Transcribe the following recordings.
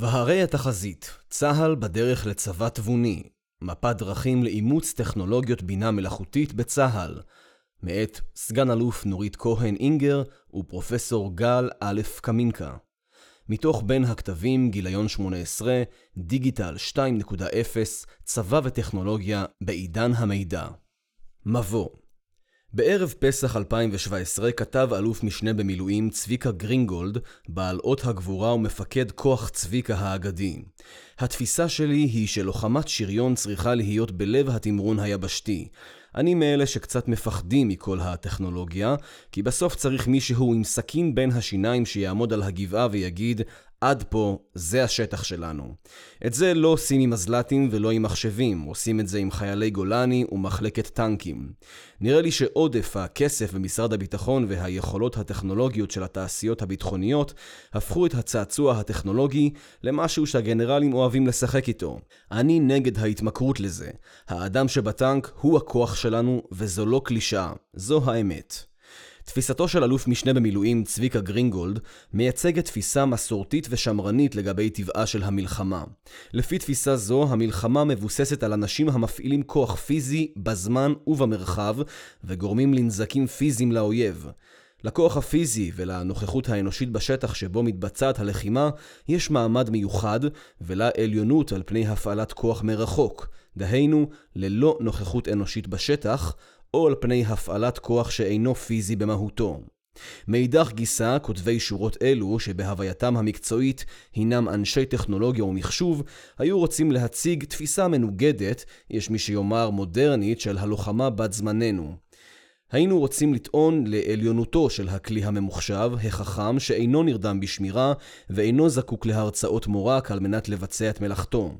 והרי התחזית, צה"ל בדרך לצבא תבוני, מפת דרכים לאימוץ טכנולוגיות בינה מלאכותית בצה"ל, מאת סגן אלוף נורית כהן אינגר ופרופסור גל א' קמינקה. מתוך בין הכתבים גיליון 18, דיגיטל 2.0, צבא וטכנולוגיה בעידן המידע. מבוא בערב פסח 2017 כתב אלוף משנה במילואים צביקה גרינגולד, בעל אות הגבורה ומפקד כוח צביקה האגדי. התפיסה שלי היא שלוחמת שריון צריכה להיות בלב התמרון היבשתי. אני מאלה שקצת מפחדים מכל הטכנולוגיה, כי בסוף צריך מישהו עם סכין בין השיניים שיעמוד על הגבעה ויגיד, עד פה, זה השטח שלנו. את זה לא עושים עם מזל"טים ולא עם מחשבים, עושים את זה עם חיילי גולני ומחלקת טנקים. נראה לי שעודף הכסף במשרד הביטחון והיכולות הטכנולוגיות של התעשיות הביטחוניות הפכו את הצעצוע הטכנולוגי למשהו שהגנרלים אוהבים לשחק איתו. אני נגד ההתמכרות לזה. האדם שבטנק הוא הכוח שלנו וזו לא קלישאה, זו האמת. תפיסתו של אלוף משנה במילואים צביקה גרינגולד מייצגת תפיסה מסורתית ושמרנית לגבי טבעה של המלחמה. לפי תפיסה זו, המלחמה מבוססת על אנשים המפעילים כוח פיזי בזמן ובמרחב וגורמים לנזקים פיזיים לאויב. לכוח הפיזי ולנוכחות האנושית בשטח שבו מתבצעת הלחימה יש מעמד מיוחד ולה עליונות על פני הפעלת כוח מרחוק, דהיינו ללא נוכחות אנושית בשטח, או על פני הפעלת כוח שאינו פיזי במהותו. מאידך גיסא, כותבי שורות אלו, שבהווייתם המקצועית הינם אנשי טכנולוגיה ומחשוב, היו רוצים להציג תפיסה מנוגדת, יש מי שיאמר מודרנית, של הלוחמה בת זמננו. היינו רוצים לטעון לעליונותו של הכלי הממוחשב, החכם, שאינו נרדם בשמירה ואינו זקוק להרצאות מורק על מנת לבצע את מלאכתו.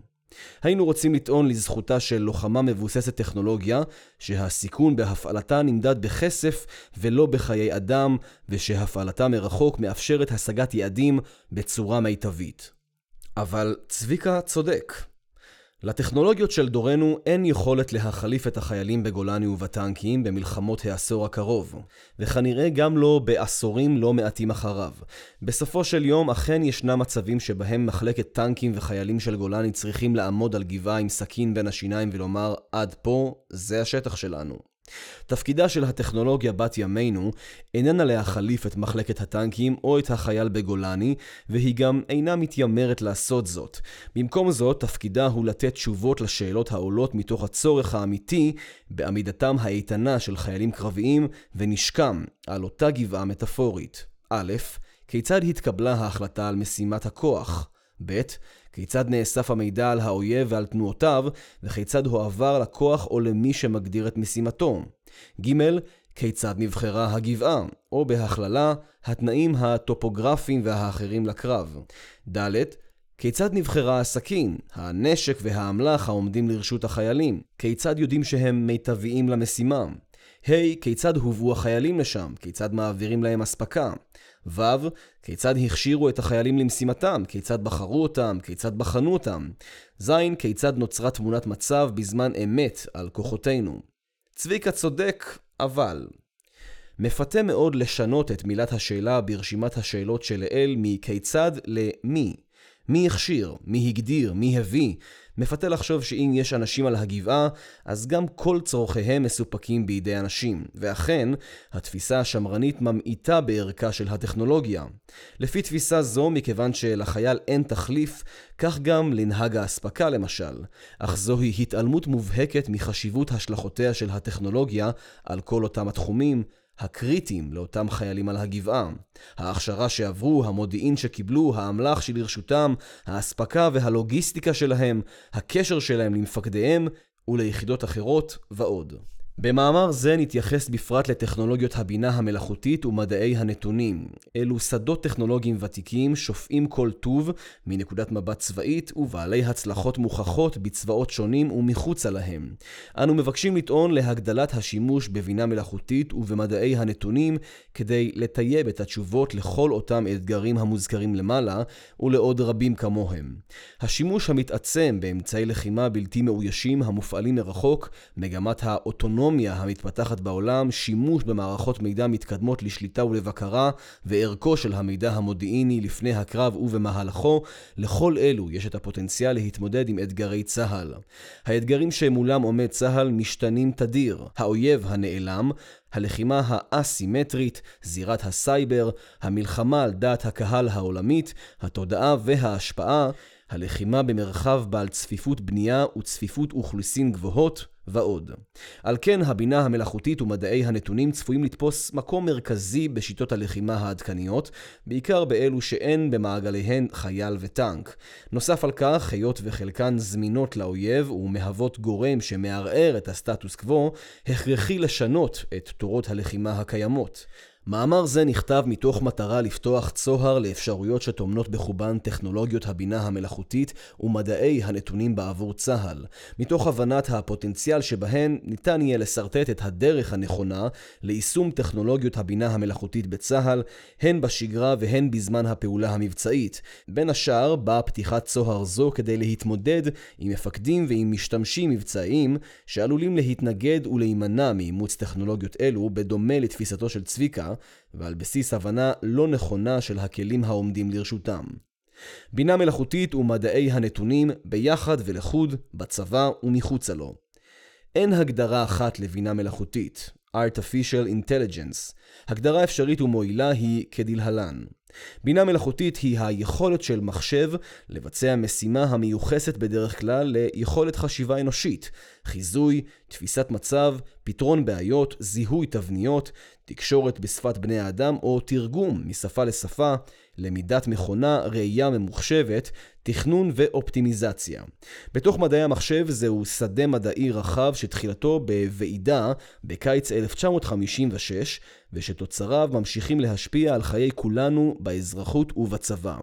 היינו רוצים לטעון לזכותה של לוחמה מבוססת טכנולוגיה, שהסיכון בהפעלתה נמדד בכסף ולא בחיי אדם, ושהפעלתה מרחוק מאפשרת השגת יעדים בצורה מיטבית. אבל צביקה צודק. לטכנולוגיות של דורנו אין יכולת להחליף את החיילים בגולני ובטנקים במלחמות העשור הקרוב, וכנראה גם לא בעשורים לא מעטים אחריו. בסופו של יום אכן ישנם מצבים שבהם מחלקת טנקים וחיילים של גולני צריכים לעמוד על גבעה עם סכין בין השיניים ולומר עד פה, זה השטח שלנו. תפקידה של הטכנולוגיה בת ימינו איננה להחליף את מחלקת הטנקים או את החייל בגולני, והיא גם אינה מתיימרת לעשות זאת. במקום זאת, תפקידה הוא לתת תשובות לשאלות העולות מתוך הצורך האמיתי בעמידתם האיתנה של חיילים קרביים ונשקם על אותה גבעה מטאפורית. א', כיצד התקבלה ההחלטה על משימת הכוח? ב. כיצד נאסף המידע על האויב ועל תנועותיו, וכיצד הועבר לכוח או למי שמגדיר את משימתו. ג. כיצד נבחרה הגבעה, או בהכללה, התנאים הטופוגרפיים והאחרים לקרב. ד. כיצד נבחרה הסכין, הנשק והאמל"ח העומדים לרשות החיילים? כיצד יודעים שהם מיטביים למשימה? ה' כיצד הובאו החיילים לשם? כיצד מעבירים להם אספקה? ו' כיצד הכשירו את החיילים למשימתם? כיצד בחרו אותם? כיצד בחנו אותם? ז' כיצד נוצרה תמונת מצב בזמן אמת על כוחותינו? צביקה צודק, אבל... מפתה מאוד לשנות את מילת השאלה ברשימת השאלות שלעיל מכיצד למי. מי הכשיר? מי הגדיר? מי הביא? מפתה לחשוב שאם יש אנשים על הגבעה, אז גם כל צורכיהם מסופקים בידי אנשים. ואכן, התפיסה השמרנית ממעיטה בערכה של הטכנולוגיה. לפי תפיסה זו, מכיוון שלחייל אין תחליף, כך גם לנהג האספקה למשל. אך זוהי התעלמות מובהקת מחשיבות השלכותיה של הטכנולוגיה על כל אותם התחומים, הקריטיים לאותם חיילים על הגבעה. ההכשרה שעברו, המודיעין שקיבלו, האמל"ח שלרשותם, האספקה והלוגיסטיקה שלהם, הקשר שלהם למפקדיהם וליחידות אחרות ועוד. במאמר זה נתייחס בפרט לטכנולוגיות הבינה המלאכותית ומדעי הנתונים. אלו שדות טכנולוגיים ותיקים שופעים כל טוב מנקודת מבט צבאית ובעלי הצלחות מוכחות בצבאות שונים ומחוצה להם. אנו מבקשים לטעון להגדלת השימוש בבינה מלאכותית ובמדעי הנתונים כדי לטייב את התשובות לכל אותם אתגרים המוזכרים למעלה ולעוד רבים כמוהם. השימוש המתעצם באמצעי לחימה בלתי מאוישים המופעלים מרחוק, מגמת האוטונומיה האוטונומיה המתפתחת בעולם, שימוש במערכות מידע מתקדמות לשליטה ולבקרה, וערכו של המידע המודיעיני לפני הקרב ובמהלכו, לכל אלו יש את הפוטנציאל להתמודד עם אתגרי צה"ל. האתגרים שמולם עומד צה"ל משתנים תדיר. האויב הנעלם, הלחימה האסימטרית, זירת הסייבר, המלחמה על דעת הקהל העולמית, התודעה וההשפעה, הלחימה במרחב בעל צפיפות בנייה וצפיפות אוכלוסין גבוהות, ועוד. על כן, הבינה המלאכותית ומדעי הנתונים צפויים לתפוס מקום מרכזי בשיטות הלחימה העדכניות, בעיקר באלו שאין במעגליהן חייל וטנק. נוסף על כך, היות וחלקן זמינות לאויב ומהוות גורם שמערער את הסטטוס קוו, הכרחי לשנות את תורות הלחימה הקיימות. מאמר זה נכתב מתוך מטרה לפתוח צוהר לאפשרויות שטומנות בחובן טכנולוגיות הבינה המלאכותית ומדעי הנתונים בעבור צה"ל, מתוך הבנת הפוטנציאל שבהן ניתן יהיה לשרטט את הדרך הנכונה ליישום טכנולוגיות הבינה המלאכותית בצה"ל, הן בשגרה והן בזמן הפעולה המבצעית. בין השאר באה פתיחת צוהר זו כדי להתמודד עם מפקדים ועם משתמשים מבצעיים שעלולים להתנגד ולהימנע מאימוץ טכנולוגיות אלו, בדומה לתפיסתו של צביקה, ועל בסיס הבנה לא נכונה של הכלים העומדים לרשותם. בינה מלאכותית ומדעי הנתונים ביחד ולחוד, בצבא ומחוצה לו. אין הגדרה אחת לבינה מלאכותית, artificial intelligence. הגדרה אפשרית ומועילה היא כדלהלן בינה מלאכותית היא היכולת של מחשב לבצע משימה המיוחסת בדרך כלל ליכולת חשיבה אנושית, חיזוי, תפיסת מצב, פתרון בעיות, זיהוי תבניות, תקשורת בשפת בני האדם או תרגום משפה לשפה, למידת מכונה, ראייה ממוחשבת, תכנון ואופטימיזציה. בתוך מדעי המחשב זהו שדה מדעי רחב שתחילתו בוועידה בקיץ 1956, ושתוצריו ממשיכים להשפיע על חיי כולנו באזרחות ובצבא.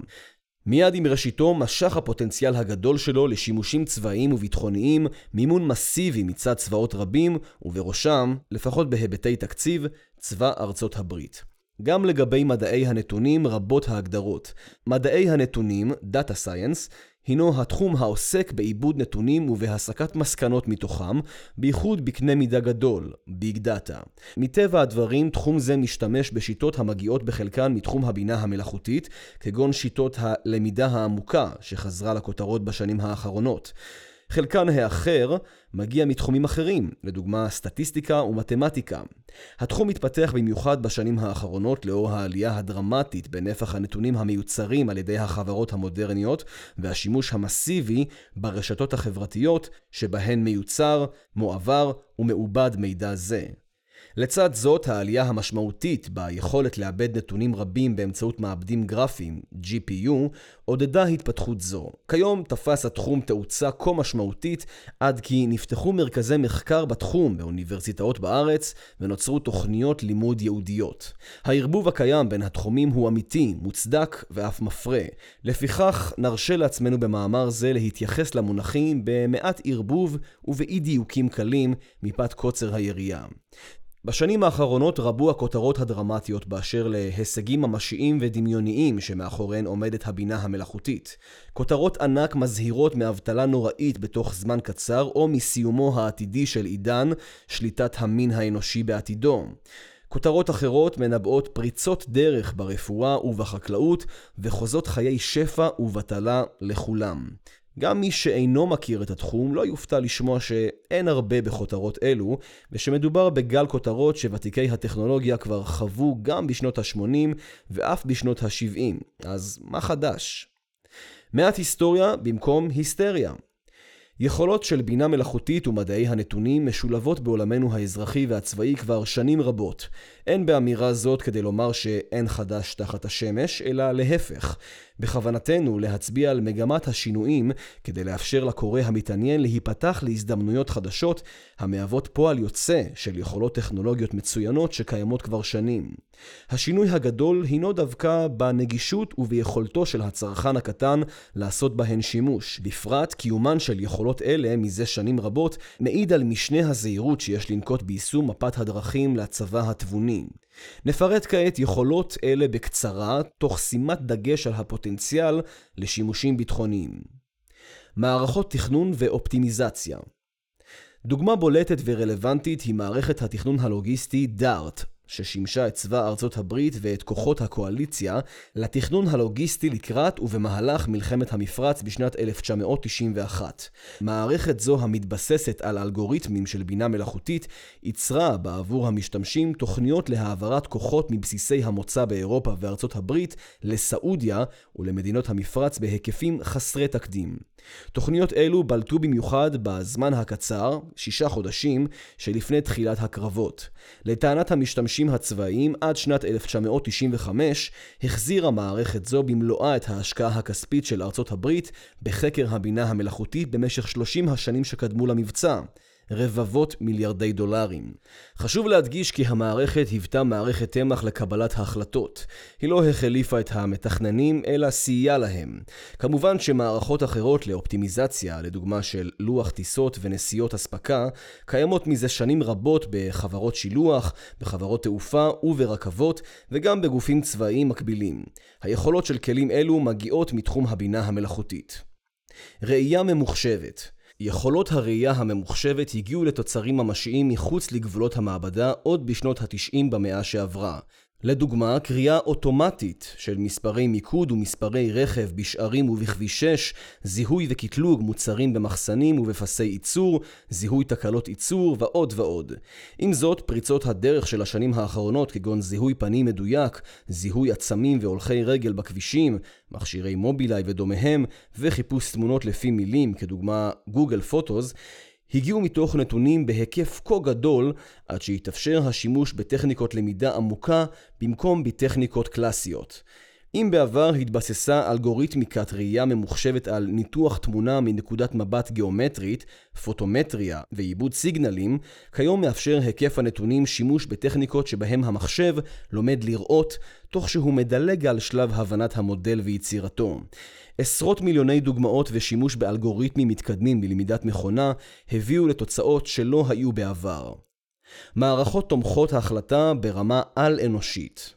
מיד עם ראשיתו משך הפוטנציאל הגדול שלו לשימושים צבאיים וביטחוניים, מימון מסיבי מצד צבאות רבים, ובראשם, לפחות בהיבטי תקציב, צבא ארצות הברית. גם לגבי מדעי הנתונים רבות ההגדרות. מדעי הנתונים, Data Science, הינו התחום העוסק בעיבוד נתונים ובהסקת מסקנות מתוכם, בייחוד בקנה מידה גדול, ביג דאטה. מטבע הדברים, תחום זה משתמש בשיטות המגיעות בחלקן מתחום הבינה המלאכותית, כגון שיטות הלמידה העמוקה, שחזרה לכותרות בשנים האחרונות. חלקן האחר מגיע מתחומים אחרים, לדוגמה סטטיסטיקה ומתמטיקה. התחום התפתח במיוחד בשנים האחרונות לאור העלייה הדרמטית בנפח הנתונים המיוצרים על ידי החברות המודרניות והשימוש המסיבי ברשתות החברתיות שבהן מיוצר, מועבר ומעובד מידע זה. לצד זאת, העלייה המשמעותית ביכולת לעבד נתונים רבים באמצעות מעבדים גרפיים, GPU, עודדה התפתחות זו. כיום תפס התחום תאוצה כה משמעותית, עד כי נפתחו מרכזי מחקר בתחום באוניברסיטאות בארץ, ונוצרו תוכניות לימוד ייעודיות. הערבוב הקיים בין התחומים הוא אמיתי, מוצדק ואף מפרה. לפיכך, נרשה לעצמנו במאמר זה להתייחס למונחים במעט ערבוב ובאי דיוקים קלים, מפאת קוצר היריעה. בשנים האחרונות רבו הכותרות הדרמטיות באשר להישגים ממשיים ודמיוניים שמאחוריהן עומדת הבינה המלאכותית. כותרות ענק מזהירות מאבטלה נוראית בתוך זמן קצר, או מסיומו העתידי של עידן שליטת המין האנושי בעתידו. כותרות אחרות מנבאות פריצות דרך ברפואה ובחקלאות, וחוזות חיי שפע ובטלה לכולם. גם מי שאינו מכיר את התחום לא יופתע לשמוע שאין הרבה בכותרות אלו, ושמדובר בגל כותרות שוותיקי הטכנולוגיה כבר חוו גם בשנות ה-80 ואף בשנות ה-70. אז מה חדש? מעט היסטוריה במקום היסטריה. יכולות של בינה מלאכותית ומדעי הנתונים משולבות בעולמנו האזרחי והצבאי כבר שנים רבות. אין באמירה זאת כדי לומר שאין חדש תחת השמש, אלא להפך. בכוונתנו להצביע על מגמת השינויים כדי לאפשר לקורא המתעניין להיפתח להזדמנויות חדשות המהוות פועל יוצא של יכולות טכנולוגיות מצוינות שקיימות כבר שנים. השינוי הגדול הינו דווקא בנגישות וביכולתו של הצרכן הקטן לעשות בהן שימוש. בפרט קיומן של יכולות אלה מזה שנים רבות מעיד על משנה הזהירות שיש לנקוט ביישום מפת הדרכים לצבא התבוני. נפרט כעת יכולות אלה בקצרה, תוך שימת דגש על הפוטנציאל לשימושים ביטחוניים. מערכות תכנון ואופטימיזציה דוגמה בולטת ורלוונטית היא מערכת התכנון הלוגיסטי DART, ששימשה את צבא ארצות הברית ואת כוחות הקואליציה לתכנון הלוגיסטי לקראת ובמהלך מלחמת המפרץ בשנת 1991. מערכת זו המתבססת על אלגוריתמים של בינה מלאכותית ייצרה בעבור המשתמשים תוכניות להעברת כוחות מבסיסי המוצא באירופה וארצות הברית לסעודיה ולמדינות המפרץ בהיקפים חסרי תקדים. תוכניות אלו בלטו במיוחד בזמן הקצר, שישה חודשים, שלפני תחילת הקרבות. לטענת המשתמשים הצבאיים, עד שנת 1995 החזירה מערכת זו במלואה את ההשקעה הכספית של ארצות הברית בחקר הבינה המלאכותית במשך 30 השנים שקדמו למבצע. רבבות מיליארדי דולרים. חשוב להדגיש כי המערכת היוותה מערכת תמח לקבלת החלטות. היא לא החליפה את המתכננים, אלא סייעה להם. כמובן שמערכות אחרות לאופטימיזציה, לדוגמה של לוח טיסות ונסיעות אספקה, קיימות מזה שנים רבות בחברות שילוח, בחברות תעופה וברכבות, וגם בגופים צבאיים מקבילים. היכולות של כלים אלו מגיעות מתחום הבינה המלאכותית. ראייה ממוחשבת יכולות הראייה הממוחשבת הגיעו לתוצרים ממשיים מחוץ לגבולות המעבדה עוד בשנות התשעים במאה שעברה. לדוגמה, קריאה אוטומטית של מספרי מיקוד ומספרי רכב בשערים ובכביש 6, זיהוי וקטלוג מוצרים במחסנים ובפסי ייצור, זיהוי תקלות ייצור ועוד ועוד. עם זאת, פריצות הדרך של השנים האחרונות כגון זיהוי פנים מדויק, זיהוי עצמים והולכי רגל בכבישים, מכשירי מובילאיי ודומיהם, וחיפוש תמונות לפי מילים, כדוגמה גוגל פוטוס, הגיעו מתוך נתונים בהיקף כה גדול עד שהתאפשר השימוש בטכניקות למידה עמוקה במקום בטכניקות קלאסיות. אם בעבר התבססה אלגוריתמיקת ראייה ממוחשבת על ניתוח תמונה מנקודת מבט גיאומטרית, פוטומטריה ועיבוד סיגנלים, כיום מאפשר היקף הנתונים שימוש בטכניקות שבהם המחשב לומד לראות, תוך שהוא מדלג על שלב הבנת המודל ויצירתו. עשרות מיליוני דוגמאות ושימוש באלגוריתמים מתקדמים בלמידת מכונה הביאו לתוצאות שלא היו בעבר. מערכות תומכות ההחלטה ברמה על-אנושית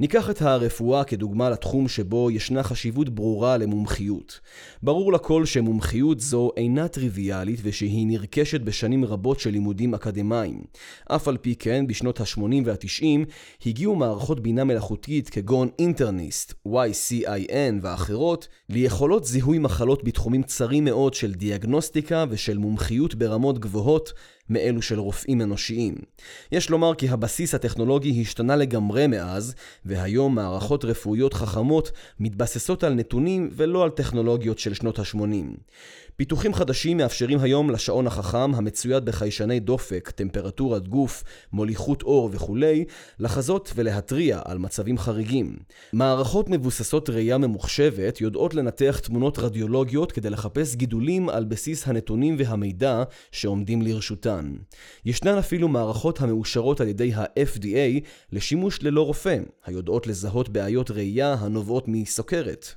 ניקח את הרפואה כדוגמה לתחום שבו ישנה חשיבות ברורה למומחיות. ברור לכל שמומחיות זו אינה טריוויאלית ושהיא נרכשת בשנים רבות של לימודים אקדמיים. אף על פי כן, בשנות ה-80 וה-90 הגיעו מערכות בינה מלאכותית כגון אינטרניסט, YCIN ואחרות, ליכולות זיהוי מחלות בתחומים צרים מאוד של דיאגנוסטיקה ושל מומחיות ברמות גבוהות מאלו של רופאים אנושיים. יש לומר כי הבסיס הטכנולוגי השתנה לגמרי מאז, והיום מערכות רפואיות חכמות מתבססות על נתונים ולא על טכנולוגיות של שנות ה-80. פיתוחים חדשים מאפשרים היום לשעון החכם המצויד בחיישני דופק, טמפרטורת גוף, מוליכות אור וכולי, לחזות ולהתריע על מצבים חריגים. מערכות מבוססות ראייה ממוחשבת יודעות לנתח תמונות רדיולוגיות כדי לחפש גידולים על בסיס הנתונים והמידע שעומדים לרשותן. ישנן אפילו מערכות המאושרות על ידי ה-FDA לשימוש ללא רופא, היודעות לזהות בעיות ראייה הנובעות מסוכרת.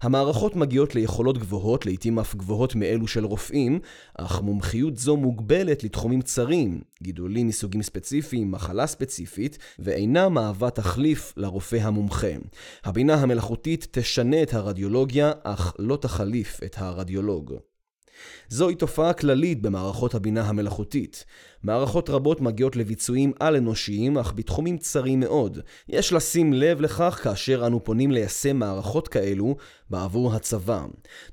המערכות מגיעות ליכולות גבוהות, לעיתים אף גבוהות מאלו של רופאים, אך מומחיות זו מוגבלת לתחומים צרים, גידולים מסוגים ספציפיים, מחלה ספציפית, ואינה מהווה תחליף לרופא המומחה. הבינה המלאכותית תשנה את הרדיולוגיה, אך לא תחליף את הרדיולוג. זוהי תופעה כללית במערכות הבינה המלאכותית. מערכות רבות מגיעות לביצועים על-אנושיים, אך בתחומים צרים מאוד. יש לשים לב לכך כאשר אנו פונים ליישם מערכות כאלו בעבור הצבא.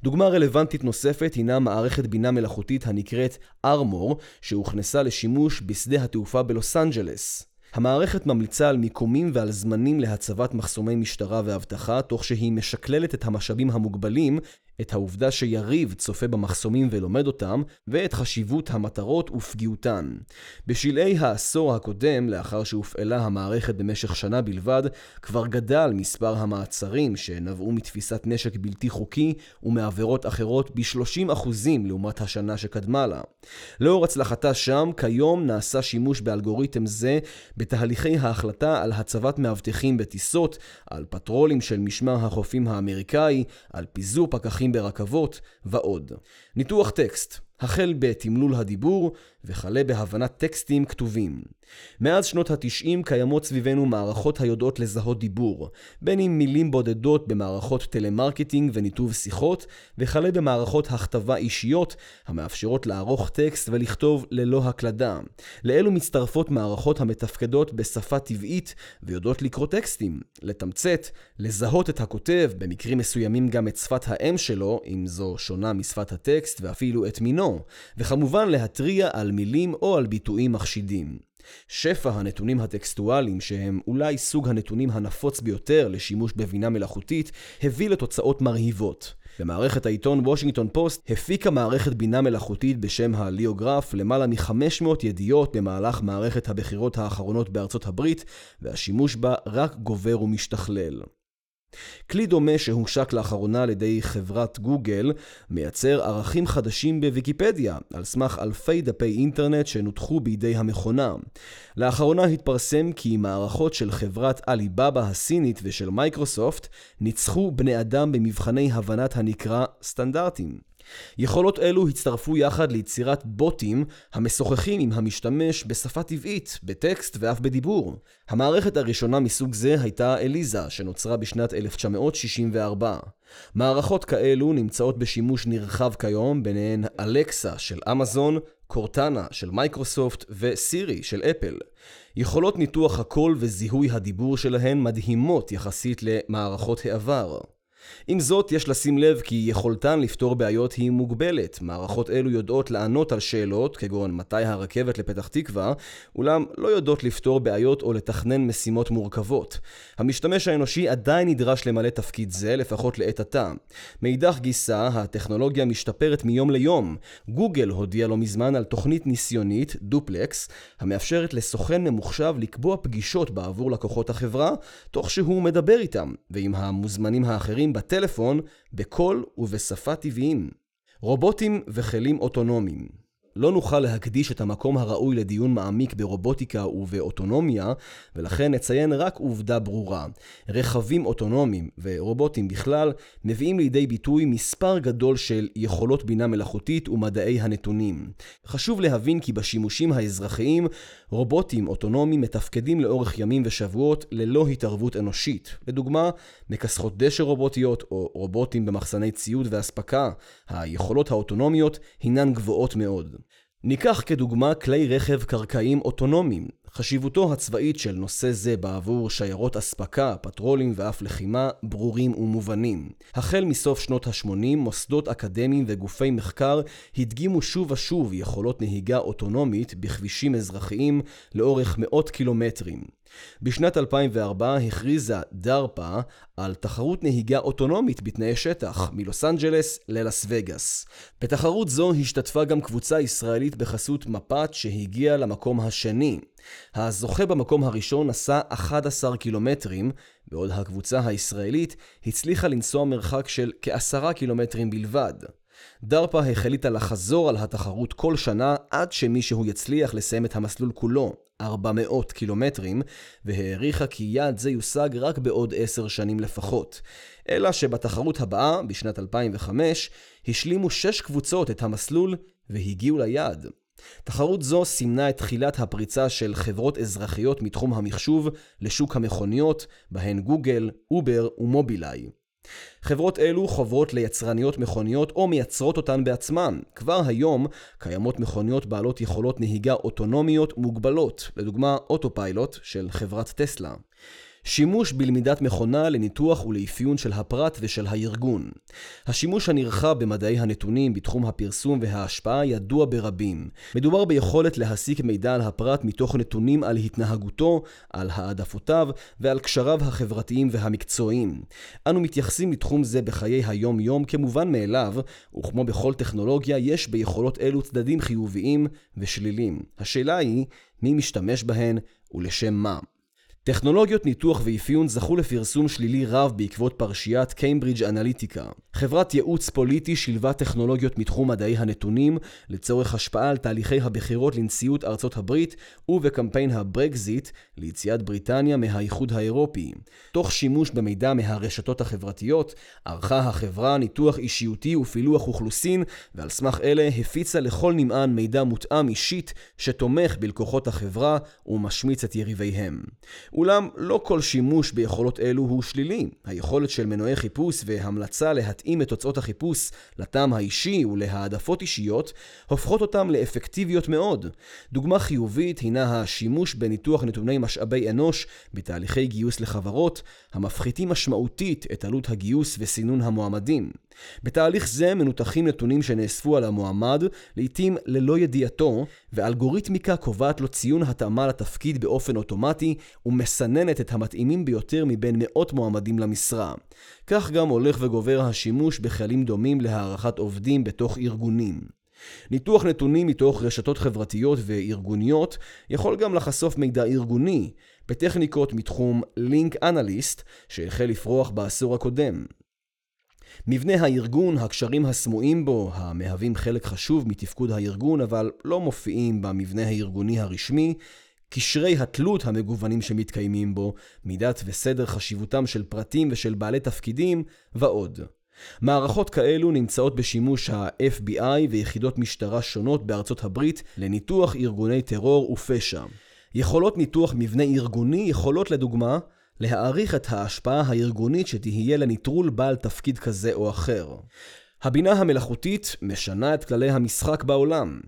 דוגמה רלוונטית נוספת הינה מערכת בינה מלאכותית הנקראת ארמור, שהוכנסה לשימוש בשדה התעופה בלוס אנג'לס. המערכת ממליצה על מיקומים ועל זמנים להצבת מחסומי משטרה ואבטחה, תוך שהיא משקללת את המשאבים המוגבלים את העובדה שיריב צופה במחסומים ולומד אותם, ואת חשיבות המטרות ופגיעותן. בשלהי העשור הקודם, לאחר שהופעלה המערכת במשך שנה בלבד, כבר גדל מספר המעצרים שנבעו מתפיסת נשק בלתי חוקי ומעבירות אחרות ב-30% לעומת השנה שקדמה לה. לאור הצלחתה שם, כיום נעשה שימוש באלגוריתם זה בתהליכי ההחלטה על הצבת מאבטחים בטיסות, על פטרולים של משמר החופים האמריקאי, על פיזור פקחים ברכבות ועוד. ניתוח טקסט החל בתמלול הדיבור וכלה בהבנת טקסטים כתובים. מאז שנות התשעים קיימות סביבנו מערכות היודעות לזהות דיבור, בין אם מילים בודדות במערכות טלמרקטינג וניתוב שיחות, וכלה במערכות הכתבה אישיות המאפשרות לערוך טקסט ולכתוב ללא הקלדה. לאלו מצטרפות מערכות המתפקדות בשפה טבעית ויודעות לקרוא טקסטים, לתמצת, לזהות את הכותב, במקרים מסוימים גם את שפת האם שלו, אם זו שונה משפת הטקסט ואפילו את מינו, וכמובן להתריע על מילים או על ביטויים מחשידים. שפע הנתונים הטקסטואליים, שהם אולי סוג הנתונים הנפוץ ביותר לשימוש בבינה מלאכותית, הביא לתוצאות מרהיבות. במערכת העיתון וושינגטון פוסט הפיקה מערכת בינה מלאכותית בשם הליאוגרף למעלה מ-500 ידיעות במהלך מערכת הבחירות האחרונות בארצות הברית, והשימוש בה רק גובר ומשתכלל. כלי דומה שהושק לאחרונה על ידי חברת גוגל מייצר ערכים חדשים בוויקיפדיה על סמך אלפי דפי אינטרנט שנותחו בידי המכונה. לאחרונה התפרסם כי מערכות של חברת עליבאבא הסינית ושל מייקרוסופט ניצחו בני אדם במבחני הבנת הנקרא סטנדרטים. יכולות אלו הצטרפו יחד ליצירת בוטים המשוחחים עם המשתמש בשפה טבעית, בטקסט ואף בדיבור. המערכת הראשונה מסוג זה הייתה אליזה, שנוצרה בשנת 1964. מערכות כאלו נמצאות בשימוש נרחב כיום, ביניהן אלקסה של אמזון, קורטנה של מייקרוסופט וסירי של אפל. יכולות ניתוח הקול וזיהוי הדיבור שלהן מדהימות יחסית למערכות העבר. עם זאת, יש לשים לב כי יכולתן לפתור בעיות היא מוגבלת. מערכות אלו יודעות לענות על שאלות, כגון מתי הרכבת לפתח תקווה, אולם לא יודעות לפתור בעיות או לתכנן משימות מורכבות. המשתמש האנושי עדיין נדרש למלא תפקיד זה, לפחות לעת עתה. מאידך גיסא, הטכנולוגיה משתפרת מיום ליום. גוגל הודיע לא מזמן על תוכנית ניסיונית, דופלקס, המאפשרת לסוכן ממוחשב לקבוע פגישות בעבור לקוחות החברה, תוך שהוא מדבר איתם, ועם המוזמנים האחרים בטלפון, בקול ובשפה טבעיים. רובוטים וכלים אוטונומיים לא נוכל להקדיש את המקום הראוי לדיון מעמיק ברובוטיקה ובאוטונומיה, ולכן נציין רק עובדה ברורה. רכבים אוטונומיים ורובוטים בכלל מביאים לידי ביטוי מספר גדול של יכולות בינה מלאכותית ומדעי הנתונים. חשוב להבין כי בשימושים האזרחיים, רובוטים אוטונומיים מתפקדים לאורך ימים ושבועות ללא התערבות אנושית. לדוגמה, מכסחות דשא רובוטיות או רובוטים במחסני ציוד ואספקה. היכולות האוטונומיות הינן גבוהות מאוד. ניקח כדוגמה כלי רכב קרקעיים אוטונומיים. חשיבותו הצבאית של נושא זה בעבור שיירות אספקה, פטרולים ואף לחימה ברורים ומובנים. החל מסוף שנות ה-80, מוסדות אקדמיים וגופי מחקר הדגימו שוב ושוב יכולות נהיגה אוטונומית בכבישים אזרחיים לאורך מאות קילומטרים. בשנת 2004 הכריזה דרפה על תחרות נהיגה אוטונומית בתנאי שטח, מלוס אנג'לס ללאס וגאס. בתחרות זו השתתפה גם קבוצה ישראלית בחסות מפת שהגיעה למקום השני. הזוכה במקום הראשון נסע 11 קילומטרים, בעוד הקבוצה הישראלית הצליחה לנסוע מרחק של כעשרה קילומטרים בלבד. דרפה החליטה לחזור על התחרות כל שנה עד שמישהו יצליח לסיים את המסלול כולו, 400 קילומטרים, והעריכה כי יעד זה יושג רק בעוד 10 שנים לפחות. אלא שבתחרות הבאה, בשנת 2005, השלימו 6 קבוצות את המסלול והגיעו ליעד. תחרות זו סימנה את תחילת הפריצה של חברות אזרחיות מתחום המחשוב לשוק המכוניות, בהן גוגל, אובר ומובילאיי. חברות אלו חוברות ליצרניות מכוניות או מייצרות אותן בעצמן. כבר היום קיימות מכוניות בעלות יכולות נהיגה אוטונומיות מוגבלות, לדוגמה אוטופיילוט של חברת טסלה. שימוש בלמידת מכונה לניתוח ולאפיון של הפרט ושל הארגון. השימוש הנרחב במדעי הנתונים בתחום הפרסום וההשפעה ידוע ברבים. מדובר ביכולת להסיק מידע על הפרט מתוך נתונים על התנהגותו, על העדפותיו ועל קשריו החברתיים והמקצועיים. אנו מתייחסים לתחום זה בחיי היום-יום כמובן מאליו, וכמו בכל טכנולוגיה יש ביכולות אלו צדדים חיוביים ושלילים. השאלה היא, מי משתמש בהן ולשם מה. טכנולוגיות ניתוח ואפיון זכו לפרסום שלילי רב בעקבות פרשיית קיימברידג' אנליטיקה. חברת ייעוץ פוליטי שילבה טכנולוגיות מתחום מדעי הנתונים לצורך השפעה על תהליכי הבחירות לנשיאות ארצות הברית ובקמפיין הברקזיט ליציאת בריטניה מהאיחוד האירופי. תוך שימוש במידע מהרשתות החברתיות, ערכה החברה ניתוח אישיותי ופילוח אוכלוסין, ועל סמך אלה הפיצה לכל נמען מידע מותאם אישית שתומך בלקוחות החברה ומשמיץ את יריביהם. אולם לא כל שימוש ביכולות אלו הוא שלילי. היכולת של מנועי חיפוש והמלצה להתאים את תוצאות החיפוש לטעם האישי ולהעדפות אישיות, הופכות אותם לאפקטיביות מאוד. דוגמה חיובית הינה השימוש בניתוח נתוני משאבי אנוש בתהליכי גיוס לחברות, המפחיתים משמעותית את עלות הגיוס וסינון המועמדים. בתהליך זה מנותחים נתונים שנאספו על המועמד, לעתים ללא ידיעתו, ואלגוריתמיקה קובעת לו ציון התאמה לתפקיד באופן אוטומטי, ומסננת את המתאימים ביותר מבין מאות מועמדים למשרה. כך גם הולך וגובר השימוש בכלים דומים להערכת עובדים בתוך ארגונים. ניתוח נתונים מתוך רשתות חברתיות וארגוניות יכול גם לחשוף מידע ארגוני, בטכניקות מתחום לינק אנליסט שהחל לפרוח בעשור הקודם. מבנה הארגון, הקשרים הסמויים בו, המהווים חלק חשוב מתפקוד הארגון, אבל לא מופיעים במבנה הארגוני הרשמי, קשרי התלות המגוונים שמתקיימים בו, מידת וסדר חשיבותם של פרטים ושל בעלי תפקידים, ועוד. מערכות כאלו נמצאות בשימוש ה-FBI ויחידות משטרה שונות בארצות הברית לניתוח ארגוני טרור ופשע. יכולות ניתוח מבנה ארגוני יכולות לדוגמה להעריך את ההשפעה הארגונית שתהיה לנטרול בעל תפקיד כזה או אחר. הבינה המלאכותית משנה את כללי המשחק בעולם.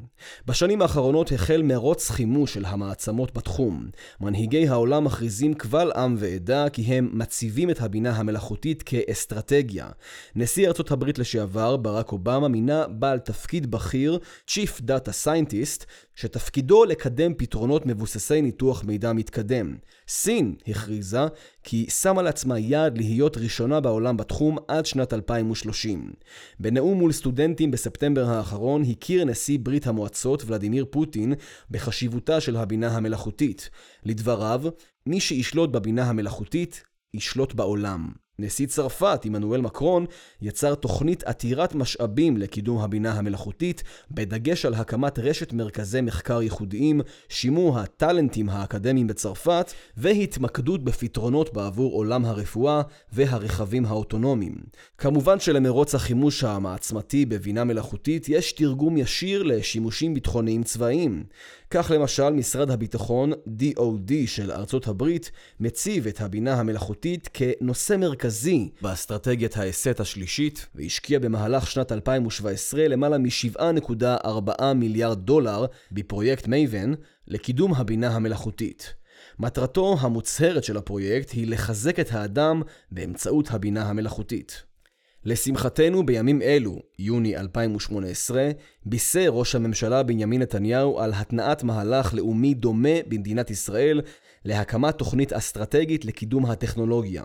בשנים האחרונות החל מרוץ חימוש של המעצמות בתחום. מנהיגי העולם מכריזים קבל עם ועדה כי הם מציבים את הבינה המלאכותית כאסטרטגיה. נשיא ארצות הברית לשעבר, ברק אובמה, מינה בעל תפקיד בכיר, Chief Data Scientist, שתפקידו לקדם פתרונות מבוססי ניתוח מידע מתקדם. סין הכריזה כי שמה לעצמה יעד להיות ראשונה בעולם בתחום עד שנת 2030. בנאום מול סטודנטים בספטמבר האחרון הכיר נשיא ברית המועצות ולדימיר פוטין בחשיבותה של הבינה המלאכותית. לדבריו, מי שישלוט בבינה המלאכותית, ישלוט בעולם. נשיא צרפת, עמנואל מקרון, יצר תוכנית עתירת משאבים לקידום הבינה המלאכותית, בדגש על הקמת רשת מרכזי מחקר ייחודיים, שימור הטאלנטים האקדמיים בצרפת, והתמקדות בפתרונות בעבור עולם הרפואה והרכבים האוטונומיים. כמובן שלמרוץ החימוש המעצמתי בבינה מלאכותית יש תרגום ישיר לשימושים ביטחוניים צבאיים. כך למשל, משרד הביטחון DOD של ארצות הברית מציב את הבינה המלאכותית כנושא מרכזי באסטרטגיית ההסט השלישית, והשקיע במהלך שנת 2017 למעלה מ-7.4 מיליארד דולר בפרויקט מייבן לקידום הבינה המלאכותית. מטרתו המוצהרת של הפרויקט היא לחזק את האדם באמצעות הבינה המלאכותית. לשמחתנו, בימים אלו, יוני 2018, בישר ראש הממשלה בנימין נתניהו על התנעת מהלך לאומי דומה במדינת ישראל להקמת תוכנית אסטרטגית לקידום הטכנולוגיה.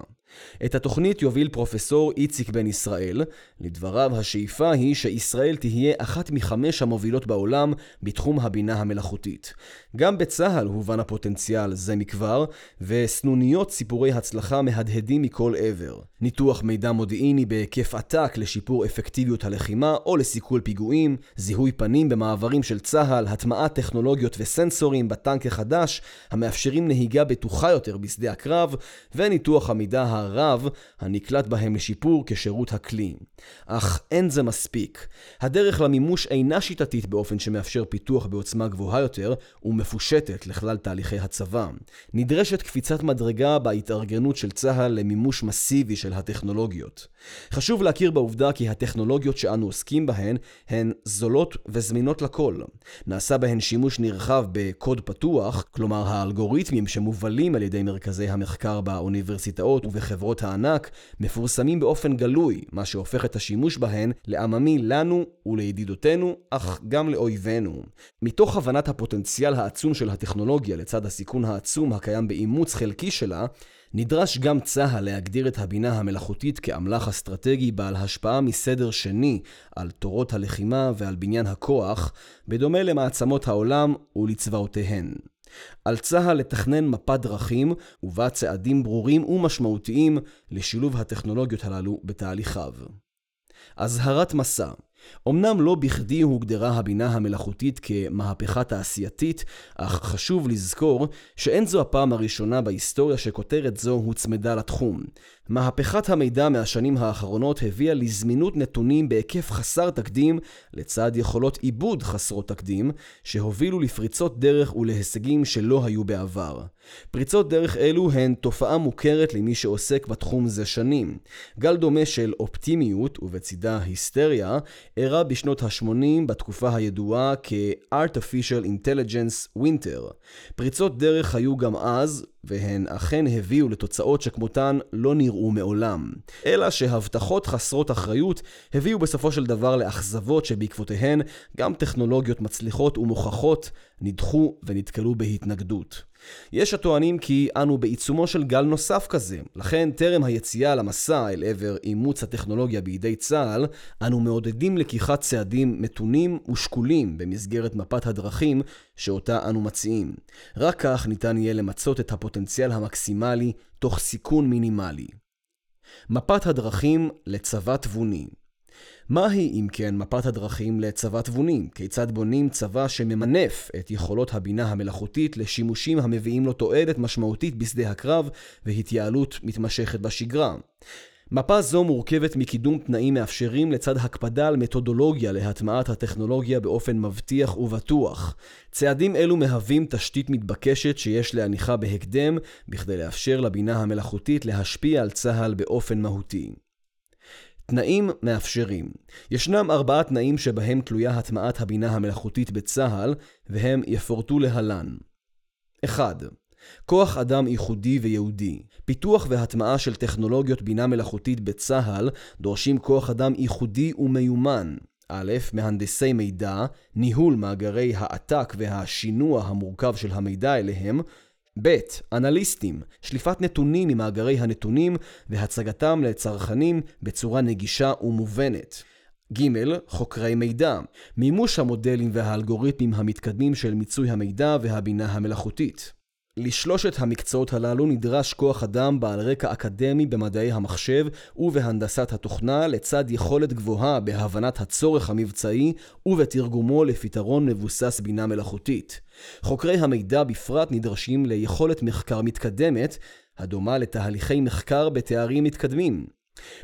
את התוכנית יוביל פרופסור איציק בן ישראל. לדבריו, השאיפה היא שישראל תהיה אחת מחמש המובילות בעולם בתחום הבינה המלאכותית. גם בצה"ל הובן הפוטנציאל זה מכבר, וסנוניות סיפורי הצלחה מהדהדים מכל עבר. ניתוח מידע מודיעיני בהיקף עתק לשיפור אפקטיביות הלחימה או לסיכול פיגועים, זיהוי פנים במעברים של צה"ל, הטמעת טכנולוגיות וסנסורים בטנק החדש, המאפשרים נהיגה בטוחה יותר בשדה הקרב, וניתוח המידע הרב הנקלט בהם לשיפור כשירות הכלי. אך אין זה מספיק. הדרך למימוש אינה שיטתית באופן שמאפשר פיתוח בעוצמה גבוהה יותר ומפושטת לכלל תהליכי הצבא. נדרשת קפיצת מדרגה בהתארגנות של צה"ל למימוש מסיבי של הטכנולוגיות. חשוב להכיר בעובדה כי הטכנולוגיות שאנו עוסקים בהן הן זולות וזמינות לכל. נעשה בהן שימוש נרחב בקוד פתוח, כלומר האלגוריתמים שמובלים על ידי מרכזי המחקר באוניברסיטאות ובחברות חברות הענק מפורסמים באופן גלוי, מה שהופך את השימוש בהן לעממי לנו ולידידותינו, אך גם לאויבינו. מתוך הבנת הפוטנציאל העצום של הטכנולוגיה לצד הסיכון העצום הקיים באימוץ חלקי שלה, נדרש גם צה"ל להגדיר את הבינה המלאכותית כאמל"ח אסטרטגי בעל השפעה מסדר שני על תורות הלחימה ועל בניין הכוח, בדומה למעצמות העולם ולצבאותיהן. על צה"ל לתכנן מפת דרכים ובה צעדים ברורים ומשמעותיים לשילוב הטכנולוגיות הללו בתהליכיו. אזהרת מסע אמנם לא בכדי הוגדרה הבינה המלאכותית כמהפכה תעשייתית, אך חשוב לזכור שאין זו הפעם הראשונה בהיסטוריה שכותרת זו הוצמדה לתחום. מהפכת המידע מהשנים האחרונות הביאה לזמינות נתונים בהיקף חסר תקדים, לצד יכולות עיבוד חסרות תקדים, שהובילו לפריצות דרך ולהישגים שלא היו בעבר. פריצות דרך אלו הן תופעה מוכרת למי שעוסק בתחום זה שנים. גל דומה של אופטימיות, ובצידה היסטריה, אירע בשנות ה-80 בתקופה הידועה כ-Artificial Intelligence Winter. פריצות דרך היו גם אז, והן אכן הביאו לתוצאות שכמותן לא נראו מעולם. אלא שהבטחות חסרות אחריות הביאו בסופו של דבר לאכזבות שבעקבותיהן גם טכנולוגיות מצליחות ומוכחות נדחו ונתקלו בהתנגדות. יש הטוענים כי אנו בעיצומו של גל נוסף כזה, לכן טרם היציאה למסע אל עבר אימוץ הטכנולוגיה בידי צה"ל, אנו מעודדים לקיחת צעדים מתונים ושקולים במסגרת מפת הדרכים שאותה אנו מציעים. רק כך ניתן יהיה למצות את הפוטנציאל המקסימלי תוך סיכון מינימלי. מפת הדרכים לצבא תבוני מהי אם כן מפת הדרכים לצבא תבונים? כיצד בונים צבא שממנף את יכולות הבינה המלאכותית לשימושים המביאים לו תועלת משמעותית בשדה הקרב והתייעלות מתמשכת בשגרה? מפה זו מורכבת מקידום תנאים מאפשרים לצד הקפדה על מתודולוגיה להטמעת הטכנולוגיה באופן מבטיח ובטוח. צעדים אלו מהווים תשתית מתבקשת שיש להניחה בהקדם בכדי לאפשר לבינה המלאכותית להשפיע על צה"ל באופן מהותי. תנאים מאפשרים. ישנם ארבעה תנאים שבהם תלויה הטמעת הבינה המלאכותית בצה"ל, והם יפורטו להלן. 1. כוח אדם ייחודי ויהודי. פיתוח והטמעה של טכנולוגיות בינה מלאכותית בצה"ל דורשים כוח אדם ייחודי ומיומן. א', מהנדסי מידע, ניהול מאגרי העתק והשינוע המורכב של המידע אליהם, ב' אנליסטים, שליפת נתונים ממאגרי הנתונים והצגתם לצרכנים בצורה נגישה ומובנת. ג. חוקרי מידע, מימוש המודלים והאלגוריתמים המתקדמים של מיצוי המידע והבינה המלאכותית. לשלושת המקצועות הללו נדרש כוח אדם בעל רקע אקדמי במדעי המחשב ובהנדסת התוכנה לצד יכולת גבוהה בהבנת הצורך המבצעי ובתרגומו לפתרון מבוסס בינה מלאכותית. חוקרי המידע בפרט נדרשים ליכולת מחקר מתקדמת, הדומה לתהליכי מחקר בתארים מתקדמים.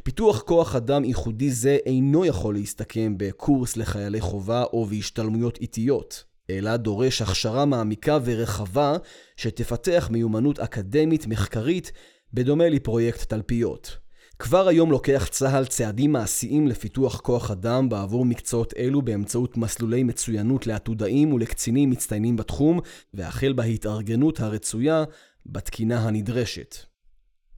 פיתוח כוח אדם ייחודי זה אינו יכול להסתכם בקורס לחיילי חובה או בהשתלמויות איטיות. אלא דורש הכשרה מעמיקה ורחבה שתפתח מיומנות אקדמית מחקרית בדומה לפרויקט תלפיות. כבר היום לוקח צה"ל צעדים מעשיים לפיתוח כוח אדם בעבור מקצועות אלו באמצעות מסלולי מצוינות לעתודאים ולקצינים מצטיינים בתחום, והחל בהתארגנות הרצויה בתקינה הנדרשת.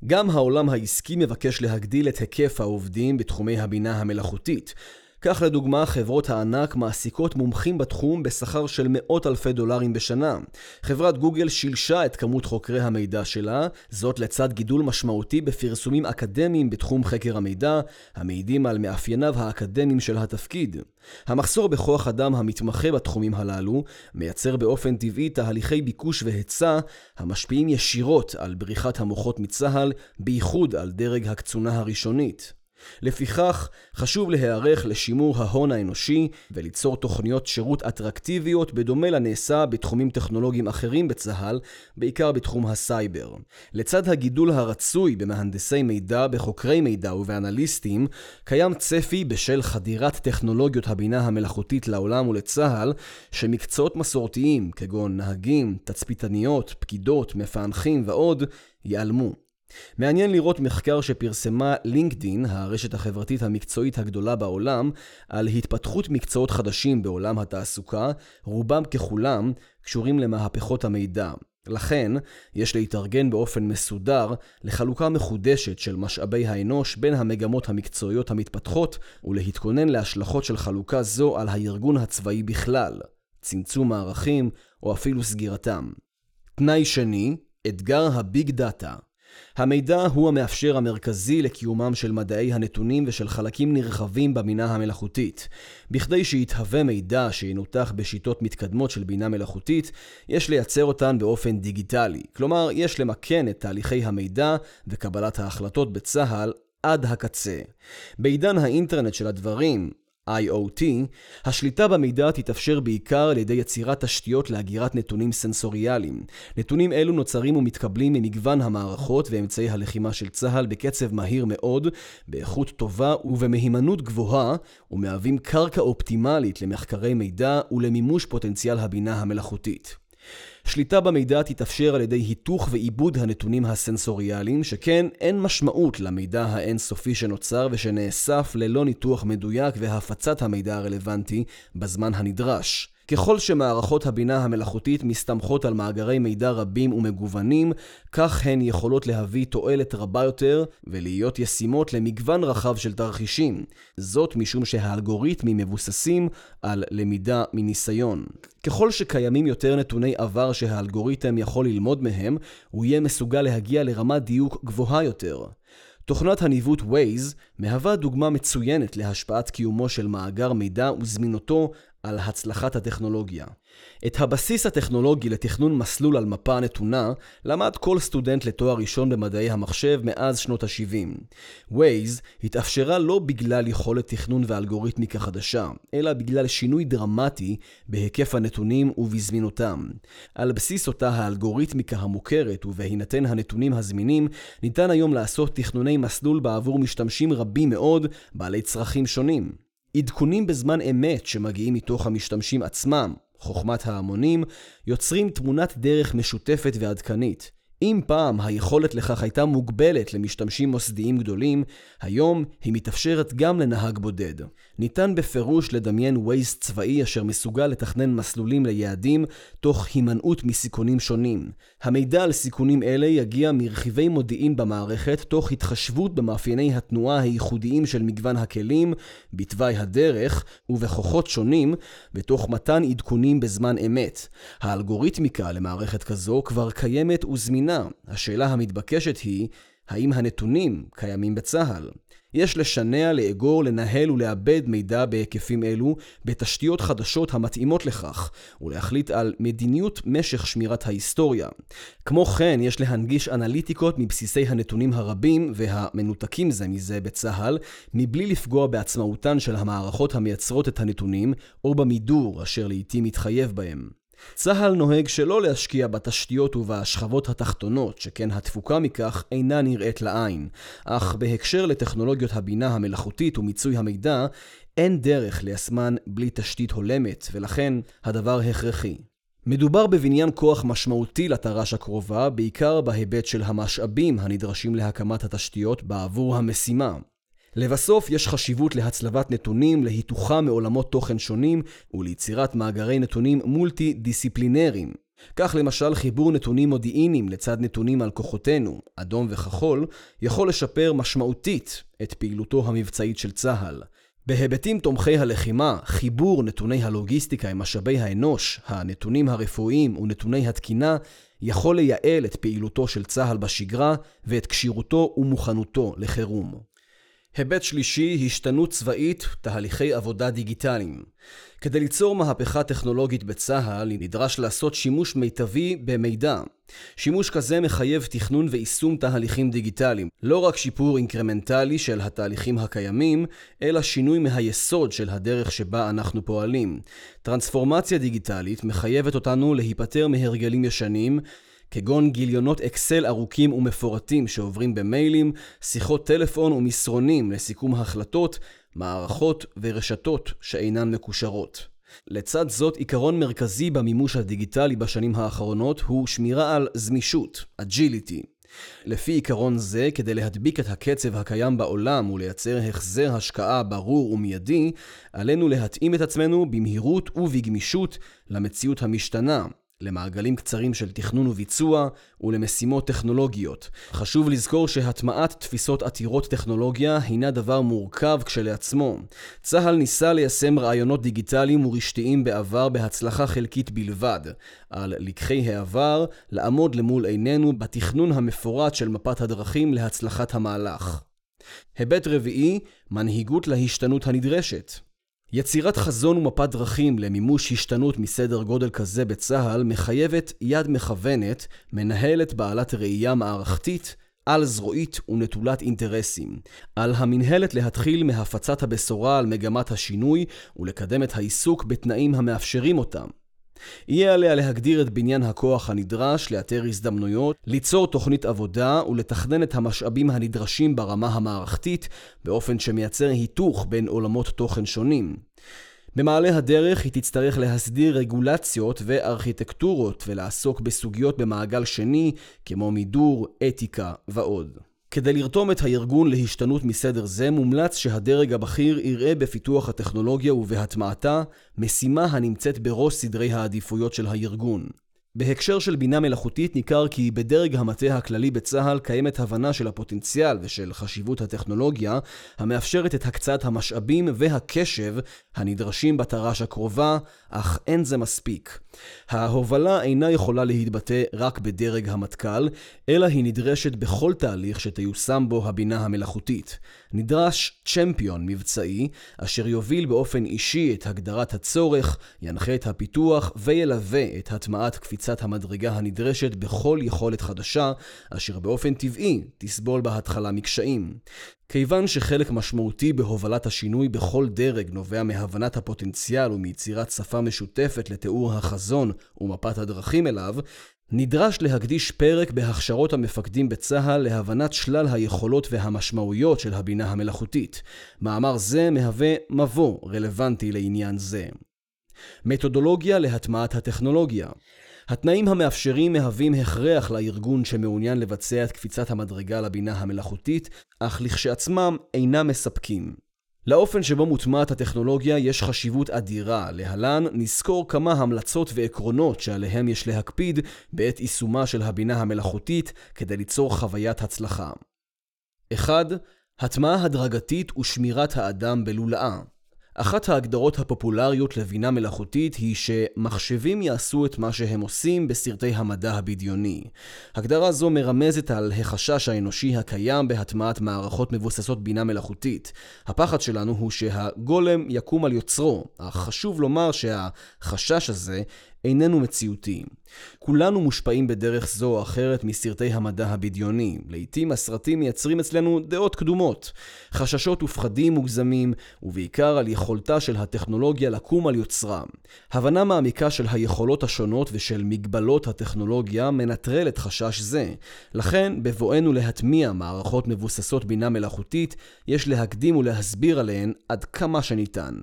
גם העולם העסקי מבקש להגדיל את היקף העובדים בתחומי הבינה המלאכותית, כך לדוגמה, חברות הענק מעסיקות מומחים בתחום בשכר של מאות אלפי דולרים בשנה. חברת גוגל שילשה את כמות חוקרי המידע שלה, זאת לצד גידול משמעותי בפרסומים אקדמיים בתחום חקר המידע, המעידים על מאפייניו האקדמיים של התפקיד. המחסור בכוח אדם המתמחה בתחומים הללו מייצר באופן טבעי תהליכי ביקוש והיצע המשפיעים ישירות על בריחת המוחות מצה"ל, בייחוד על דרג הקצונה הראשונית. לפיכך, חשוב להיערך לשימור ההון האנושי וליצור תוכניות שירות אטרקטיביות בדומה לנעשה בתחומים טכנולוגיים אחרים בצה"ל, בעיקר בתחום הסייבר. לצד הגידול הרצוי במהנדסי מידע, בחוקרי מידע ובאנליסטים, קיים צפי בשל חדירת טכנולוגיות הבינה המלאכותית לעולם ולצה"ל, שמקצועות מסורתיים כגון נהגים, תצפיתניות, פקידות, מפענחים ועוד, ייעלמו. מעניין לראות מחקר שפרסמה לינקדין, הרשת החברתית המקצועית הגדולה בעולם, על התפתחות מקצועות חדשים בעולם התעסוקה, רובם ככולם קשורים למהפכות המידע. לכן, יש להתארגן באופן מסודר לחלוקה מחודשת של משאבי האנוש בין המגמות המקצועיות המתפתחות, ולהתכונן להשלכות של חלוקה זו על הארגון הצבאי בכלל, צמצום מערכים או אפילו סגירתם. תנאי שני, אתגר הביג דאטה. המידע הוא המאפשר המרכזי לקיומם של מדעי הנתונים ושל חלקים נרחבים בבינה המלאכותית. בכדי שיתהווה מידע שינותח בשיטות מתקדמות של בינה מלאכותית, יש לייצר אותן באופן דיגיטלי. כלומר, יש למכן את תהליכי המידע וקבלת ההחלטות בצה"ל עד הקצה. בעידן האינטרנט של הדברים, IoT, השליטה במידע תתאפשר בעיקר על ידי יצירת תשתיות להגירת נתונים סנסוריאליים. נתונים אלו נוצרים ומתקבלים ממגוון המערכות ואמצעי הלחימה של צה"ל בקצב מהיר מאוד, באיכות טובה ובמהימנות גבוהה, ומהווים קרקע אופטימלית למחקרי מידע ולמימוש פוטנציאל הבינה המלאכותית. שליטה במידע תתאפשר על ידי היתוך ועיבוד הנתונים הסנסוריאליים, שכן אין משמעות למידע האינסופי שנוצר ושנאסף ללא ניתוח מדויק והפצת המידע הרלוונטי בזמן הנדרש. ככל שמערכות הבינה המלאכותית מסתמכות על מאגרי מידע רבים ומגוונים, כך הן יכולות להביא תועלת רבה יותר ולהיות ישימות למגוון רחב של תרחישים. זאת משום שהאלגוריתמים מבוססים על למידה מניסיון. ככל שקיימים יותר נתוני עבר שהאלגוריתם יכול ללמוד מהם, הוא יהיה מסוגל להגיע לרמת דיוק גבוהה יותר. תוכנת הניווט Waze מהווה דוגמה מצוינת להשפעת קיומו של מאגר מידע וזמינותו על הצלחת הטכנולוגיה. את הבסיס הטכנולוגי לתכנון מסלול על מפה נתונה למד כל סטודנט לתואר ראשון במדעי המחשב מאז שנות ה-70. Waze התאפשרה לא בגלל יכולת תכנון ואלגוריתמיקה חדשה, אלא בגלל שינוי דרמטי בהיקף הנתונים ובזמינותם. על בסיס אותה האלגוריתמיקה המוכרת ובהינתן הנתונים הזמינים, ניתן היום לעשות תכנוני מסלול בעבור משתמשים רבים מאוד, בעלי צרכים שונים. עדכונים בזמן אמת שמגיעים מתוך המשתמשים עצמם, חוכמת ההמונים, יוצרים תמונת דרך משותפת ועדכנית. אם פעם היכולת לכך הייתה מוגבלת למשתמשים מוסדיים גדולים, היום היא מתאפשרת גם לנהג בודד. ניתן בפירוש לדמיין ווייז צבאי אשר מסוגל לתכנן מסלולים ליעדים תוך הימנעות מסיכונים שונים. המידע על סיכונים אלה יגיע מרכיבי מודיעין במערכת תוך התחשבות במאפייני התנועה הייחודיים של מגוון הכלים, בתוואי הדרך ובכוחות שונים, ותוך מתן עדכונים בזמן אמת. האלגוריתמיקה למערכת כזו כבר קיימת וזמינה השאלה המתבקשת היא, האם הנתונים קיימים בצה"ל? יש לשנע, לאגור, לנהל ולעבד מידע בהיקפים אלו בתשתיות חדשות המתאימות לכך, ולהחליט על מדיניות משך שמירת ההיסטוריה. כמו כן, יש להנגיש אנליטיקות מבסיסי הנתונים הרבים והמנותקים זה מזה בצה"ל, מבלי לפגוע בעצמאותן של המערכות המייצרות את הנתונים, או במידור אשר לעיתים מתחייב בהם. צה"ל נוהג שלא להשקיע בתשתיות ובשכבות התחתונות, שכן התפוקה מכך אינה נראית לעין. אך בהקשר לטכנולוגיות הבינה המלאכותית ומיצוי המידע, אין דרך ליישמן בלי תשתית הולמת, ולכן הדבר הכרחי. מדובר בבניין כוח משמעותי לתר"ש הקרובה, בעיקר בהיבט של המשאבים הנדרשים להקמת התשתיות בעבור המשימה. לבסוף, יש חשיבות להצלבת נתונים, להיתוכה מעולמות תוכן שונים וליצירת מאגרי נתונים מולטי-דיסציפלינריים. כך למשל חיבור נתונים מודיעיניים לצד נתונים על כוחותינו, אדום וכחול, יכול לשפר משמעותית את פעילותו המבצעית של צה"ל. בהיבטים תומכי הלחימה, חיבור נתוני הלוגיסטיקה עם משאבי האנוש, הנתונים הרפואיים ונתוני התקינה, יכול לייעל את פעילותו של צה"ל בשגרה ואת כשירותו ומוכנותו לחירום. היבט שלישי, השתנות צבאית, תהליכי עבודה דיגיטליים. כדי ליצור מהפכה טכנולוגית בצה"ל, נדרש לעשות שימוש מיטבי במידע. שימוש כזה מחייב תכנון ויישום תהליכים דיגיטליים. לא רק שיפור אינקרמנטלי של התהליכים הקיימים, אלא שינוי מהיסוד של הדרך שבה אנחנו פועלים. טרנספורמציה דיגיטלית מחייבת אותנו להיפטר מהרגלים ישנים, כגון גיליונות אקסל ארוכים ומפורטים שעוברים במיילים, שיחות טלפון ומסרונים לסיכום החלטות, מערכות ורשתות שאינן מקושרות. לצד זאת, עיקרון מרכזי במימוש הדיגיטלי בשנים האחרונות הוא שמירה על זמישות, agility. לפי עיקרון זה, כדי להדביק את הקצב הקיים בעולם ולייצר החזר השקעה ברור ומיידי, עלינו להתאים את עצמנו במהירות ובגמישות למציאות המשתנה, למעגלים קצרים של תכנון וביצוע ולמשימות טכנולוגיות. חשוב לזכור שהטמעת תפיסות עתירות טכנולוגיה הינה דבר מורכב כשלעצמו. צה"ל ניסה ליישם רעיונות דיגיטליים ורשתיים בעבר בהצלחה חלקית בלבד. על לקחי העבר, לעמוד למול עינינו בתכנון המפורט של מפת הדרכים להצלחת המהלך. היבט רביעי, מנהיגות להשתנות הנדרשת. יצירת חזון ומפת דרכים למימוש השתנות מסדר גודל כזה בצה"ל מחייבת יד מכוונת, מנהלת בעלת ראייה מערכתית, על-זרועית ונטולת אינטרסים. על המינהלת להתחיל מהפצת הבשורה על מגמת השינוי ולקדם את העיסוק בתנאים המאפשרים אותם. יהיה עליה להגדיר את בניין הכוח הנדרש, לאתר הזדמנויות, ליצור תוכנית עבודה ולתכנן את המשאבים הנדרשים ברמה המערכתית באופן שמייצר היתוך בין עולמות תוכן שונים. במעלה הדרך היא תצטרך להסדיר רגולציות וארכיטקטורות ולעסוק בסוגיות במעגל שני כמו מידור, אתיקה ועוד. כדי לרתום את הארגון להשתנות מסדר זה, מומלץ שהדרג הבכיר יראה בפיתוח הטכנולוגיה ובהטמעתה משימה הנמצאת בראש סדרי העדיפויות של הארגון. בהקשר של בינה מלאכותית ניכר כי בדרג המטה הכללי בצה"ל קיימת הבנה של הפוטנציאל ושל חשיבות הטכנולוגיה המאפשרת את הקצאת המשאבים והקשב הנדרשים בתר"ש הקרובה, אך אין זה מספיק. ההובלה אינה יכולה להתבטא רק בדרג המטכ"ל, אלא היא נדרשת בכל תהליך שתיושם בו הבינה המלאכותית. נדרש צ'מפיון מבצעי, אשר יוביל באופן אישי את הגדרת הצורך, ינחה את הפיתוח וילווה את הטמעת קפיצת המדרגה הנדרשת בכל יכולת חדשה, אשר באופן טבעי תסבול בהתחלה מקשיים. כיוון שחלק משמעותי בהובלת השינוי בכל דרג נובע מהבנת הפוטנציאל ומיצירת שפה משותפת לתיאור החזון ומפת הדרכים אליו, נדרש להקדיש פרק בהכשרות המפקדים בצה"ל להבנת שלל היכולות והמשמעויות של הבינה המלאכותית. מאמר זה מהווה מבוא רלוונטי לעניין זה. מתודולוגיה להטמעת הטכנולוגיה התנאים המאפשרים מהווים הכרח לארגון שמעוניין לבצע את קפיצת המדרגה לבינה המלאכותית, אך לכשעצמם אינם מספקים. לאופן שבו מוטמעת הטכנולוגיה יש חשיבות אדירה. להלן נסקור כמה המלצות ועקרונות שעליהם יש להקפיד בעת יישומה של הבינה המלאכותית כדי ליצור חוויית הצלחה. 1. הטמעה הדרגתית ושמירת האדם בלולאה. אחת ההגדרות הפופולריות לבינה מלאכותית היא שמחשבים יעשו את מה שהם עושים בסרטי המדע הבדיוני. הגדרה זו מרמזת על החשש האנושי הקיים בהטמעת מערכות מבוססות בינה מלאכותית. הפחד שלנו הוא שהגולם יקום על יוצרו, אך חשוב לומר שהחשש הזה איננו מציאותי. כולנו מושפעים בדרך זו או אחרת מסרטי המדע הבדיוני. לעתים הסרטים מייצרים אצלנו דעות קדומות, חששות ופחדים מוגזמים, ובעיקר על יכולתה של הטכנולוגיה לקום על יוצרה. הבנה מעמיקה של היכולות השונות ושל מגבלות הטכנולוגיה מנטרלת חשש זה. לכן, בבואנו להטמיע מערכות מבוססות בינה מלאכותית, יש להקדים ולהסביר עליהן עד כמה שניתן.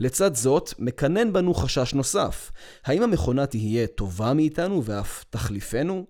לצד זאת, מקנן בנו חשש נוסף. האם המכונה תהיה טובה מאיתנו ואף תחליפנו?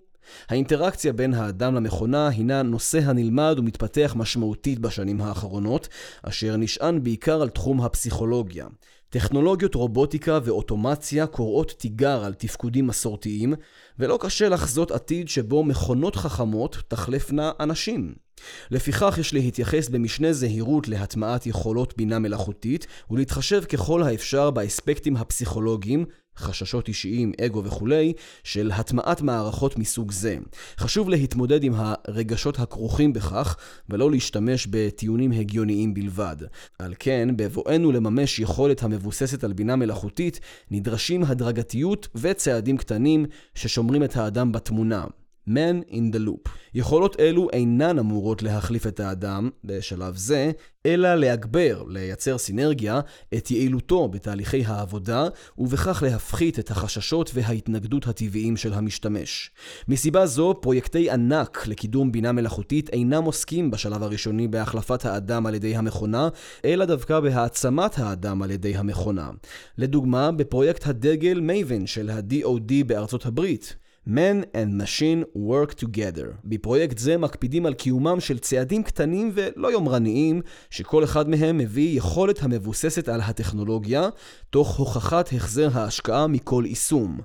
האינטראקציה בין האדם למכונה הינה נושא הנלמד ומתפתח משמעותית בשנים האחרונות, אשר נשען בעיקר על תחום הפסיכולוגיה. טכנולוגיות רובוטיקה ואוטומציה קוראות תיגר על תפקודים מסורתיים, ולא קשה לחזות עתיד שבו מכונות חכמות תחלפנה אנשים. לפיכך יש להתייחס במשנה זהירות להטמעת יכולות בינה מלאכותית ולהתחשב ככל האפשר באספקטים הפסיכולוגיים, חששות אישיים, אגו וכולי, של הטמעת מערכות מסוג זה. חשוב להתמודד עם הרגשות הכרוכים בכך, ולא להשתמש בטיעונים הגיוניים בלבד. על כן, בבואנו לממש יכולת המבוססת על בינה מלאכותית, נדרשים הדרגתיות וצעדים קטנים ששומרים את האדם בתמונה. Man in the Loop. יכולות אלו אינן אמורות להחליף את האדם בשלב זה, אלא להגבר, לייצר סינרגיה, את יעילותו בתהליכי העבודה, ובכך להפחית את החששות וההתנגדות הטבעיים של המשתמש. מסיבה זו, פרויקטי ענק לקידום בינה מלאכותית אינם עוסקים בשלב הראשוני בהחלפת האדם על ידי המכונה, אלא דווקא בהעצמת האדם על ידי המכונה. לדוגמה, בפרויקט הדגל מייבן של ה-DOD בארצות הברית, Man and Machine Work Together. בפרויקט זה מקפידים על קיומם של צעדים קטנים ולא יומרניים, שכל אחד מהם מביא יכולת המבוססת על הטכנולוגיה, תוך הוכחת החזר ההשקעה מכל יישום.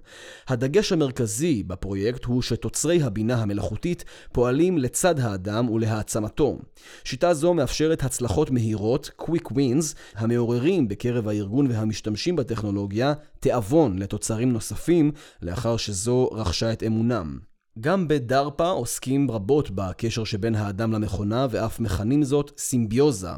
הדגש המרכזי בפרויקט הוא שתוצרי הבינה המלאכותית פועלים לצד האדם ולהעצמתו. שיטה זו מאפשרת הצלחות מהירות, Quick Wins, המעוררים בקרב הארגון והמשתמשים בטכנולוגיה תיאבון לתוצרים נוספים, לאחר שזו רכשה את אמונם. גם בדרפה עוסקים רבות בקשר שבין האדם למכונה ואף מכנים זאת סימביוזה.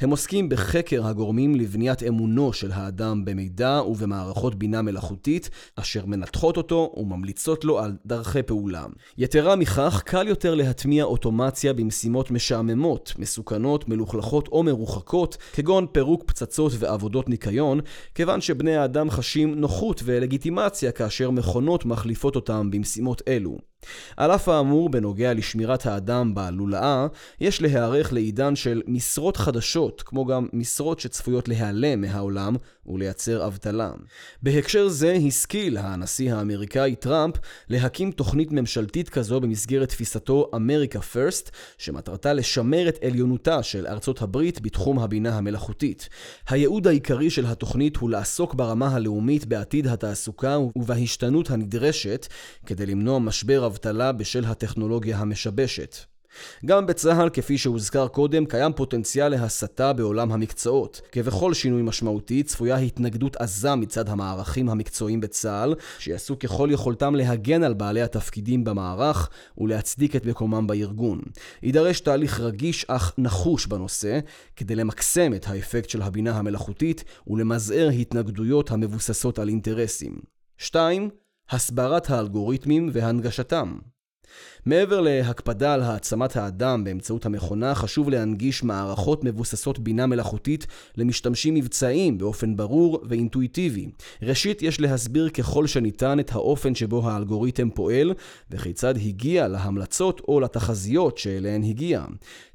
הם עוסקים בחקר הגורמים לבניית אמונו של האדם במידע ובמערכות בינה מלאכותית, אשר מנתחות אותו וממליצות לו על דרכי פעולה. יתרה מכך, קל יותר להטמיע אוטומציה במשימות משעממות, מסוכנות, מלוכלכות או מרוחקות, כגון פירוק פצצות ועבודות ניקיון, כיוון שבני האדם חשים נוחות ולגיטימציה כאשר מכונות מחליפות אותם במשימות אלו. על אף האמור בנוגע לשמירת האדם בלולאה, יש להיערך לעידן של משרות חדשות, כמו גם משרות שצפויות להיעלם מהעולם ולייצר אבטלה. בהקשר זה השכיל הנשיא האמריקאי טראמפ להקים תוכנית ממשלתית כזו במסגרת תפיסתו אמריקה פרסט, שמטרתה לשמר את עליונותה של ארצות הברית בתחום הבינה המלאכותית. הייעוד העיקרי של התוכנית הוא לעסוק ברמה הלאומית בעתיד התעסוקה ובהשתנות הנדרשת כדי למנוע משבר אבטלה בשל הטכנולוגיה המשבשת. גם בצה"ל, כפי שהוזכר קודם, קיים פוטנציאל להסתה בעולם המקצועות. כבכל שינוי משמעותי, צפויה התנגדות עזה מצד המערכים המקצועיים בצה"ל, שיעשו ככל יכולתם להגן על בעלי התפקידים במערך ולהצדיק את מקומם בארגון. יידרש תהליך רגיש אך נחוש בנושא, כדי למקסם את האפקט של הבינה המלאכותית ולמזער התנגדויות המבוססות על אינטרסים. 2. הסברת האלגוריתמים והנגשתם. מעבר להקפדה על העצמת האדם באמצעות המכונה, חשוב להנגיש מערכות מבוססות בינה מלאכותית למשתמשים מבצעיים באופן ברור ואינטואיטיבי. ראשית, יש להסביר ככל שניתן את האופן שבו האלגוריתם פועל, וכיצד הגיע להמלצות או לתחזיות שאליהן הגיע.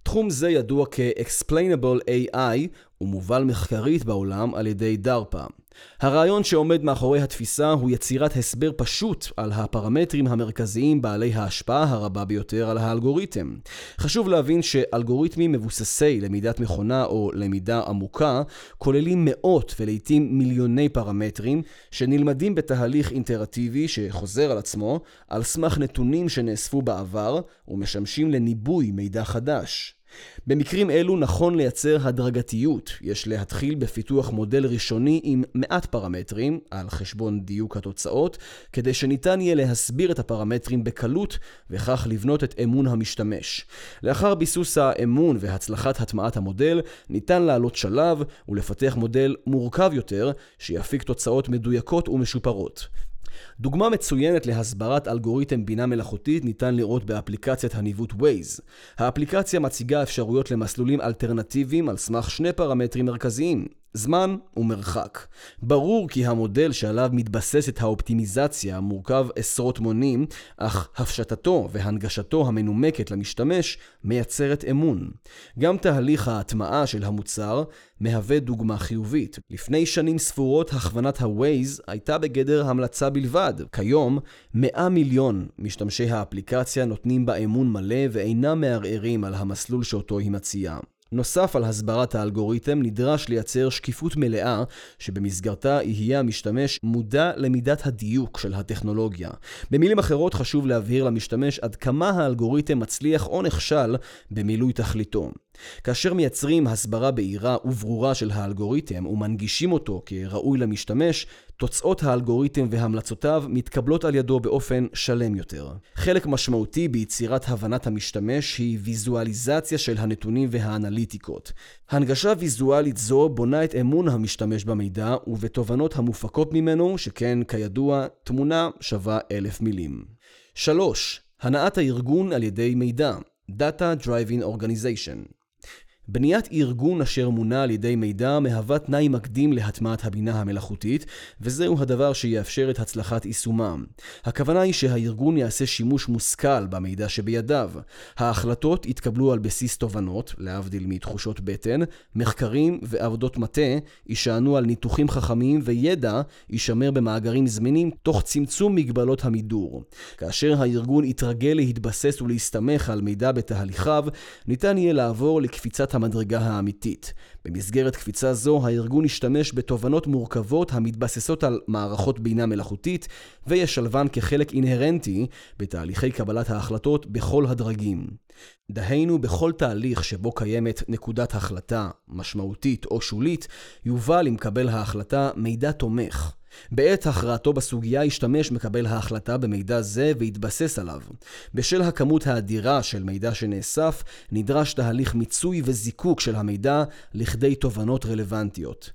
תחום זה ידוע כ-Explainable AI ומובל מחקרית בעולם על ידי DARPA. הרעיון שעומד מאחורי התפיסה הוא יצירת הסבר פשוט על הפרמטרים המרכזיים בעלי ההשפעה הרבה ביותר על האלגוריתם. חשוב להבין שאלגוריתמים מבוססי למידת מכונה או למידה עמוקה כוללים מאות ולעיתים מיליוני פרמטרים שנלמדים בתהליך אינטראטיבי שחוזר על עצמו על סמך נתונים שנאספו בעבר ומשמשים לניבוי מידע חדש. במקרים אלו נכון לייצר הדרגתיות. יש להתחיל בפיתוח מודל ראשוני עם מעט פרמטרים, על חשבון דיוק התוצאות, כדי שניתן יהיה להסביר את הפרמטרים בקלות, וכך לבנות את אמון המשתמש. לאחר ביסוס האמון והצלחת הטמעת המודל, ניתן לעלות שלב ולפתח מודל מורכב יותר, שיפיק תוצאות מדויקות ומשופרות. דוגמה מצוינת להסברת אלגוריתם בינה מלאכותית ניתן לראות באפליקציית הניווט Waze. האפליקציה מציגה אפשרויות למסלולים אלטרנטיביים על סמך שני פרמטרים מרכזיים, זמן ומרחק. ברור כי המודל שעליו מתבססת האופטימיזציה מורכב עשרות מונים, אך הפשטתו והנגשתו המנומקת למשתמש מייצרת אמון. גם תהליך ההטמעה של המוצר מהווה דוגמה חיובית. לפני שנים ספורות הכוונת ה-Waze הייתה בגדר המלצה בלבד. כיום, 100 מיליון משתמשי האפליקציה נותנים בה אמון מלא ואינם מערערים על המסלול שאותו היא מציעה. נוסף על הסברת האלגוריתם, נדרש לייצר שקיפות מלאה, שבמסגרתה יהיה המשתמש מודע למידת הדיוק של הטכנולוגיה. במילים אחרות, חשוב להבהיר למשתמש עד כמה האלגוריתם מצליח או נכשל במילוי תכליתו. כאשר מייצרים הסברה בהירה וברורה של האלגוריתם ומנגישים אותו כראוי למשתמש, תוצאות האלגוריתם והמלצותיו מתקבלות על ידו באופן שלם יותר. חלק משמעותי ביצירת הבנת המשתמש היא ויזואליזציה של הנתונים והאנליטיקות. הנגשה ויזואלית זו בונה את אמון המשתמש במידע ובתובנות המופקות ממנו, שכן כידוע, תמונה שווה אלף מילים. 3. הנעת הארגון על ידי מידע Data Driving Organization בניית ארגון אשר מונה על ידי מידע מהווה תנאי מקדים להטמעת הבינה המלאכותית, וזהו הדבר שיאפשר את הצלחת יישומם. הכוונה היא שהארגון יעשה שימוש מושכל במידע שבידיו. ההחלטות יתקבלו על בסיס תובנות, להבדיל מתחושות בטן, מחקרים ועבודות מטה יישענו על ניתוחים חכמים וידע יישמר במאגרים זמינים תוך צמצום מגבלות המידור. כאשר הארגון יתרגל להתבסס ולהסתמך על מידע בתהליכיו, ניתן יהיה לעבור לקפיצת המדרגה האמיתית. במסגרת קפיצה זו, הארגון ישתמש בתובנות מורכבות המתבססות על מערכות בינה מלאכותית, וישלבן כחלק אינהרנטי בתהליכי קבלת ההחלטות בכל הדרגים. דהיינו, בכל תהליך שבו קיימת נקודת החלטה משמעותית או שולית, יובא למקבל ההחלטה מידע תומך. בעת הכרעתו בסוגיה השתמש מקבל ההחלטה במידע זה והתבסס עליו. בשל הכמות האדירה של מידע שנאסף, נדרש תהליך מיצוי וזיקוק של המידע לכדי תובנות רלוונטיות.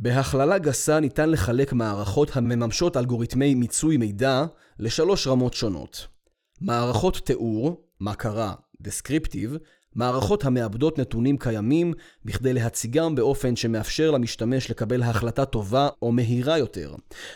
בהכללה גסה ניתן לחלק מערכות המממשות אלגוריתמי מיצוי מידע לשלוש רמות שונות. מערכות תיאור, מה קרה, descriptive, מערכות המאבדות נתונים קיימים בכדי להציגם באופן שמאפשר למשתמש לקבל החלטה טובה או מהירה יותר.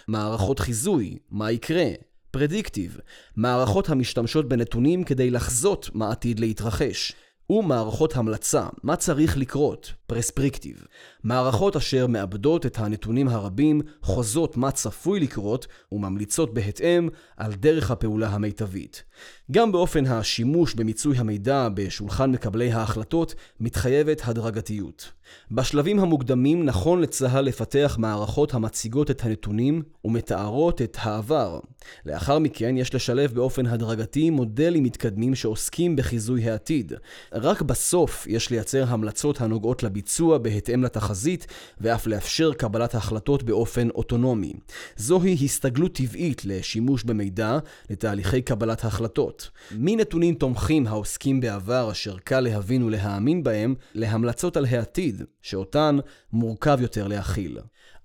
מערכות חיזוי, מה יקרה, פרדיקטיב, מערכות המשתמשות בנתונים כדי לחזות מה עתיד להתרחש. ומערכות המלצה, מה צריך לקרות, פרספריקטיב. מערכות אשר מאבדות את הנתונים הרבים, חוזות מה צפוי לקרות, וממליצות בהתאם על דרך הפעולה המיטבית. גם באופן השימוש במיצוי המידע בשולחן מקבלי ההחלטות, מתחייבת הדרגתיות. בשלבים המוקדמים נכון לצה"ל לפתח מערכות המציגות את הנתונים ומתארות את העבר. לאחר מכן יש לשלב באופן הדרגתי מודלים מתקדמים שעוסקים בחיזוי העתיד. רק בסוף יש לייצר המלצות הנוגעות לביצוע בהתאם לתחזית ואף לאפשר קבלת החלטות באופן אוטונומי. זוהי הסתגלות טבעית לשימוש במידע לתהליכי קבלת החלטות. מנתונים תומכים העוסקים בעבר אשר קל להבין ולהאמין בהם, להמלצות על העתיד, שאותן מורכב יותר להכיל.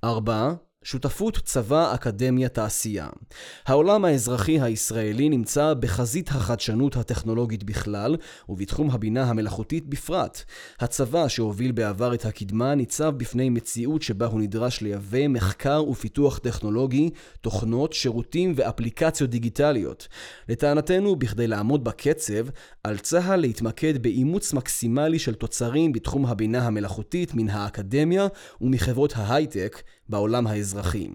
4. שותפות צבא, אקדמיה, תעשייה. העולם האזרחי הישראלי נמצא בחזית החדשנות הטכנולוגית בכלל, ובתחום הבינה המלאכותית בפרט. הצבא שהוביל בעבר את הקדמה ניצב בפני מציאות שבה הוא נדרש לייבא מחקר ופיתוח טכנולוגי, תוכנות, שירותים ואפליקציות דיגיטליות. לטענתנו, בכדי לעמוד בקצב, על צה"ל להתמקד באימוץ מקסימלי של תוצרים בתחום הבינה המלאכותית מן האקדמיה ומחברות ההייטק בעולם האזרחי.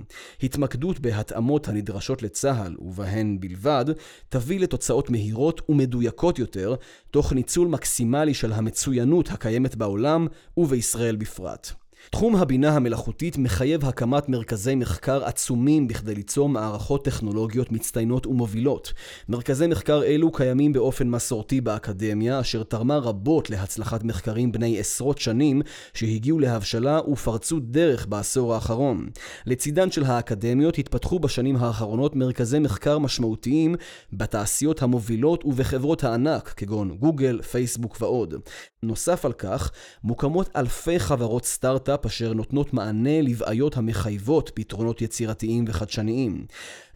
התמקדות בהתאמות הנדרשות לצה"ל, ובהן בלבד, תביא לתוצאות מהירות ומדויקות יותר, תוך ניצול מקסימלי של המצוינות הקיימת בעולם ובישראל בפרט. תחום הבינה המלאכותית מחייב הקמת מרכזי מחקר עצומים בכדי ליצור מערכות טכנולוגיות מצטיינות ומובילות. מרכזי מחקר אלו קיימים באופן מסורתי באקדמיה, אשר תרמה רבות להצלחת מחקרים בני עשרות שנים, שהגיעו להבשלה ופרצו דרך בעשור האחרון. לצידן של האקדמיות התפתחו בשנים האחרונות מרכזי מחקר משמעותיים בתעשיות המובילות ובחברות הענק, כגון גוגל, פייסבוק ועוד. נוסף על כך, מוקמות אלפי חברות סטארט-אפ אשר נותנות מענה לבעיות המחייבות פתרונות יצירתיים וחדשניים.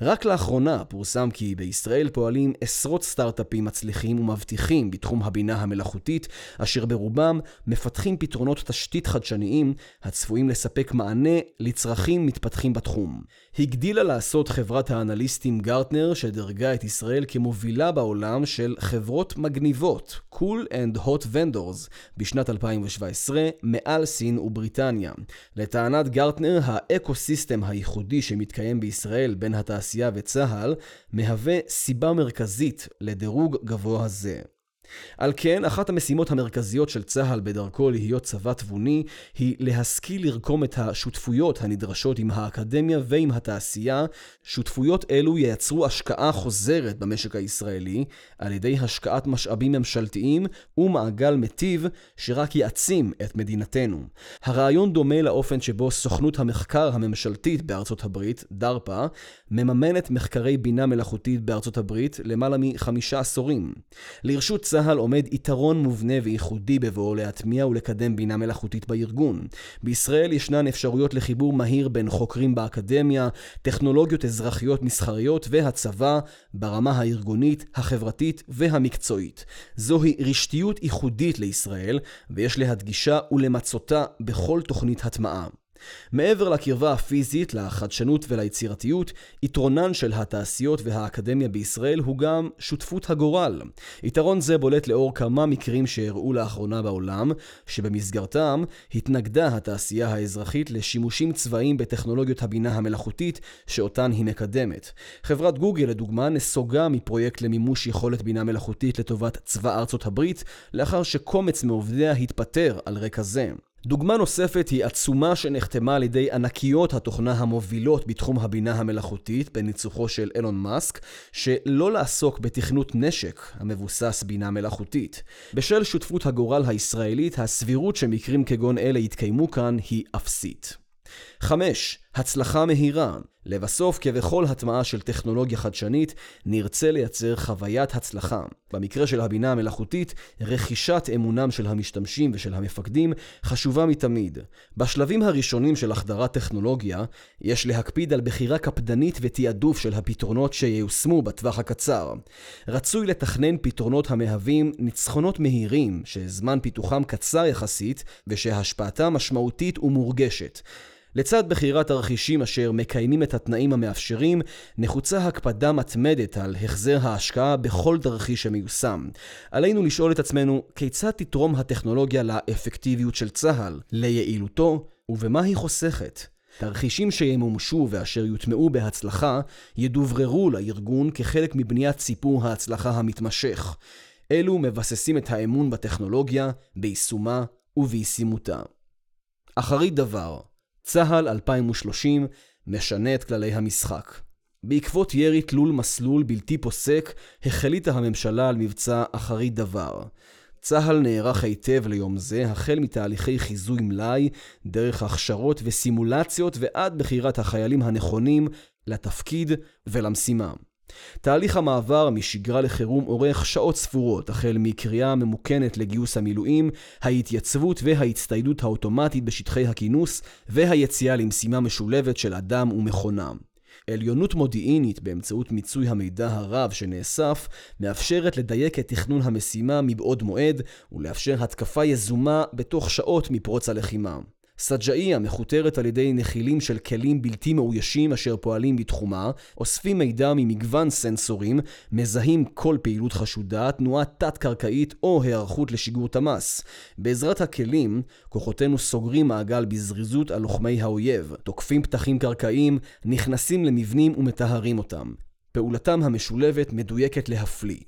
רק לאחרונה פורסם כי בישראל פועלים עשרות סטארט-אפים מצליחים ומבטיחים בתחום הבינה המלאכותית, אשר ברובם מפתחים פתרונות תשתית חדשניים הצפויים לספק מענה לצרכים מתפתחים בתחום. הגדילה לעשות חברת האנליסטים גרטנר, שדרגה את ישראל כמובילה בעולם של חברות מגניבות, cool and hot vendors, בשנת 2017, מעל סין ובריטניה. לטענת גרטנר, האקו-סיסטם הייחודי שמתקיים בישראל בין התעשייה וצה"ל, מהווה סיבה מרכזית לדירוג גבוה זה. על כן, אחת המשימות המרכזיות של צה"ל בדרכו להיות צבא תבוני, היא להשכיל לרקום את השותפויות הנדרשות עם האקדמיה ועם התעשייה. שותפויות אלו ייצרו השקעה חוזרת במשק הישראלי, על ידי השקעת משאבים ממשלתיים ומעגל מטיב, שרק יעצים את מדינתנו. הרעיון דומה לאופן שבו סוכנות המחקר הממשלתית בארצות הברית, דרפ"א, מממנת מחקרי בינה מלאכותית בארצות הברית למעלה מחמישה עשורים. לרשות צה"ל עומד יתרון מובנה וייחודי בבואו להטמיע ולקדם בינה מלאכותית בארגון. בישראל ישנן אפשרויות לחיבור מהיר בין חוקרים באקדמיה, טכנולוגיות אזרחיות מסחריות והצבא ברמה הארגונית, החברתית והמקצועית. זוהי רשתיות ייחודית לישראל, ויש להדגישה ולמצותה בכל תוכנית הטמעה. מעבר לקרבה הפיזית, לחדשנות וליצירתיות, יתרונן של התעשיות והאקדמיה בישראל הוא גם שותפות הגורל. יתרון זה בולט לאור כמה מקרים שאירעו לאחרונה בעולם, שבמסגרתם התנגדה התעשייה האזרחית לשימושים צבאיים בטכנולוגיות הבינה המלאכותית שאותן היא מקדמת. חברת גוגל, לדוגמה, נסוגה מפרויקט למימוש יכולת בינה מלאכותית לטובת צבא ארצות הברית, לאחר שקומץ מעובדיה התפטר על רקע זה. דוגמה נוספת היא עצומה שנחתמה על ידי ענקיות התוכנה המובילות בתחום הבינה המלאכותית בניצוחו של אילון מאסק, שלא לעסוק בתכנות נשק המבוסס בינה מלאכותית. בשל שותפות הגורל הישראלית, הסבירות שמקרים כגון אלה יתקיימו כאן היא אפסית. 5. הצלחה מהירה. לבסוף, כבכל הטמעה של טכנולוגיה חדשנית, נרצה לייצר חוויית הצלחה. במקרה של הבינה המלאכותית, רכישת אמונם של המשתמשים ושל המפקדים חשובה מתמיד. בשלבים הראשונים של החדרת טכנולוגיה, יש להקפיד על בחירה קפדנית ותעדוף של הפתרונות שייושמו בטווח הקצר. רצוי לתכנן פתרונות המהווים ניצחונות מהירים, שזמן פיתוחם קצר יחסית, ושהשפעתם משמעותית ומורגשת. לצד בחירת תרחישים אשר מקיימים את התנאים המאפשרים, נחוצה הקפדה מתמדת על החזר ההשקעה בכל תרחיש שמיושם. עלינו לשאול את עצמנו כיצד תתרום הטכנולוגיה לאפקטיביות של צה"ל, ליעילותו, ובמה היא חוסכת. תרחישים שימומשו ואשר יוטמעו בהצלחה, ידובררו לארגון כחלק מבניית סיפור ההצלחה המתמשך. אלו מבססים את האמון בטכנולוגיה, ביישומה ובישימותה. אחרית דבר, צה"ל 2030 משנה את כללי המשחק. בעקבות ירי תלול מסלול בלתי פוסק, החליטה הממשלה על מבצע אחרית דבר. צה"ל נערך היטב ליום זה, החל מתהליכי חיזוי מלאי, דרך הכשרות וסימולציות ועד בחירת החיילים הנכונים לתפקיד ולמשימה. תהליך המעבר משגרה לחירום אורך שעות ספורות, החל מקריאה ממוכנת לגיוס המילואים, ההתייצבות וההצטיידות האוטומטית בשטחי הכינוס, והיציאה למשימה משולבת של אדם ומכונה. עליונות מודיעינית באמצעות מיצוי המידע הרב שנאסף, מאפשרת לדייק את תכנון המשימה מבעוד מועד, ולאפשר התקפה יזומה בתוך שעות מפרוץ הלחימה. סג'איה מכותרת על ידי נחילים של כלים בלתי מאוישים אשר פועלים בתחומה, אוספים מידע ממגוון סנסורים, מזהים כל פעילות חשודה, תנועה תת-קרקעית או היערכות לשיגור תמ"ס. בעזרת הכלים, כוחותינו סוגרים מעגל בזריזות על לוחמי האויב, תוקפים פתחים קרקעיים, נכנסים למבנים ומטהרים אותם. פעולתם המשולבת מדויקת להפליא.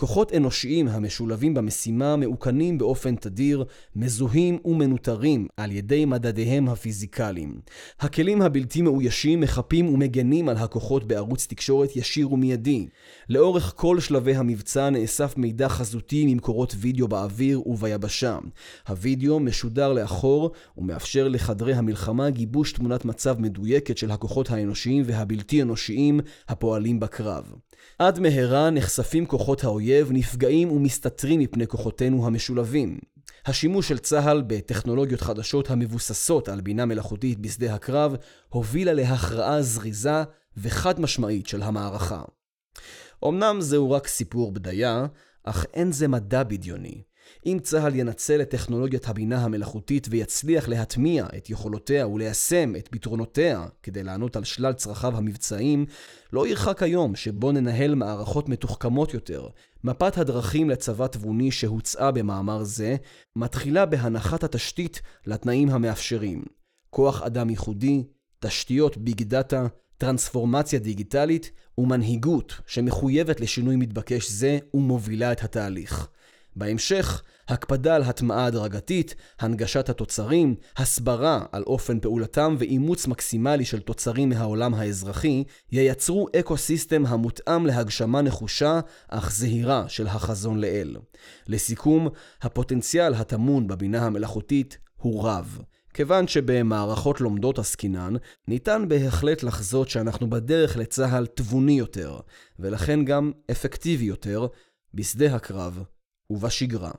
כוחות אנושיים המשולבים במשימה מאוכנים באופן תדיר, מזוהים ומנוטרים על ידי מדדיהם הפיזיקליים. הכלים הבלתי מאוישים מחפים ומגנים על הכוחות בערוץ תקשורת ישיר ומיידי. לאורך כל שלבי המבצע נאסף מידע חזותי ממקורות וידאו באוויר וביבשה. הוידאו משודר לאחור ומאפשר לחדרי המלחמה גיבוש תמונת מצב מדויקת של הכוחות האנושיים והבלתי אנושיים הפועלים בקרב. עד מהרה נחשפים כוחות האויב, נפגעים ומסתתרים מפני כוחותינו המשולבים. השימוש של צה"ל בטכנולוגיות חדשות המבוססות על בינה מלאכותית בשדה הקרב הובילה להכרעה זריזה וחד משמעית של המערכה. אמנם זהו רק סיפור בדיה, אך אין זה מדע בדיוני. אם צה"ל ינצל את טכנולוגיית הבינה המלאכותית ויצליח להטמיע את יכולותיה וליישם את פתרונותיה כדי לענות על שלל צרכיו המבצעיים, לא ירחק היום שבו ננהל מערכות מתוחכמות יותר. מפת הדרכים לצבא תבוני שהוצעה במאמר זה, מתחילה בהנחת התשתית לתנאים המאפשרים. כוח אדם ייחודי, תשתיות ביג דאטה, טרנספורמציה דיגיטלית ומנהיגות שמחויבת לשינוי מתבקש זה ומובילה את התהליך. בהמשך, הקפדה על הטמעה הדרגתית, הנגשת התוצרים, הסברה על אופן פעולתם ואימוץ מקסימלי של תוצרים מהעולם האזרחי, ייצרו אקו-סיסטם המותאם להגשמה נחושה, אך זהירה של החזון לעיל. לסיכום, הפוטנציאל הטמון בבינה המלאכותית הוא רב. כיוון שבמערכות לומדות עסקינן, ניתן בהחלט לחזות שאנחנו בדרך לצה"ל תבוני יותר, ולכן גם אפקטיבי יותר, בשדה הקרב ובשגרה.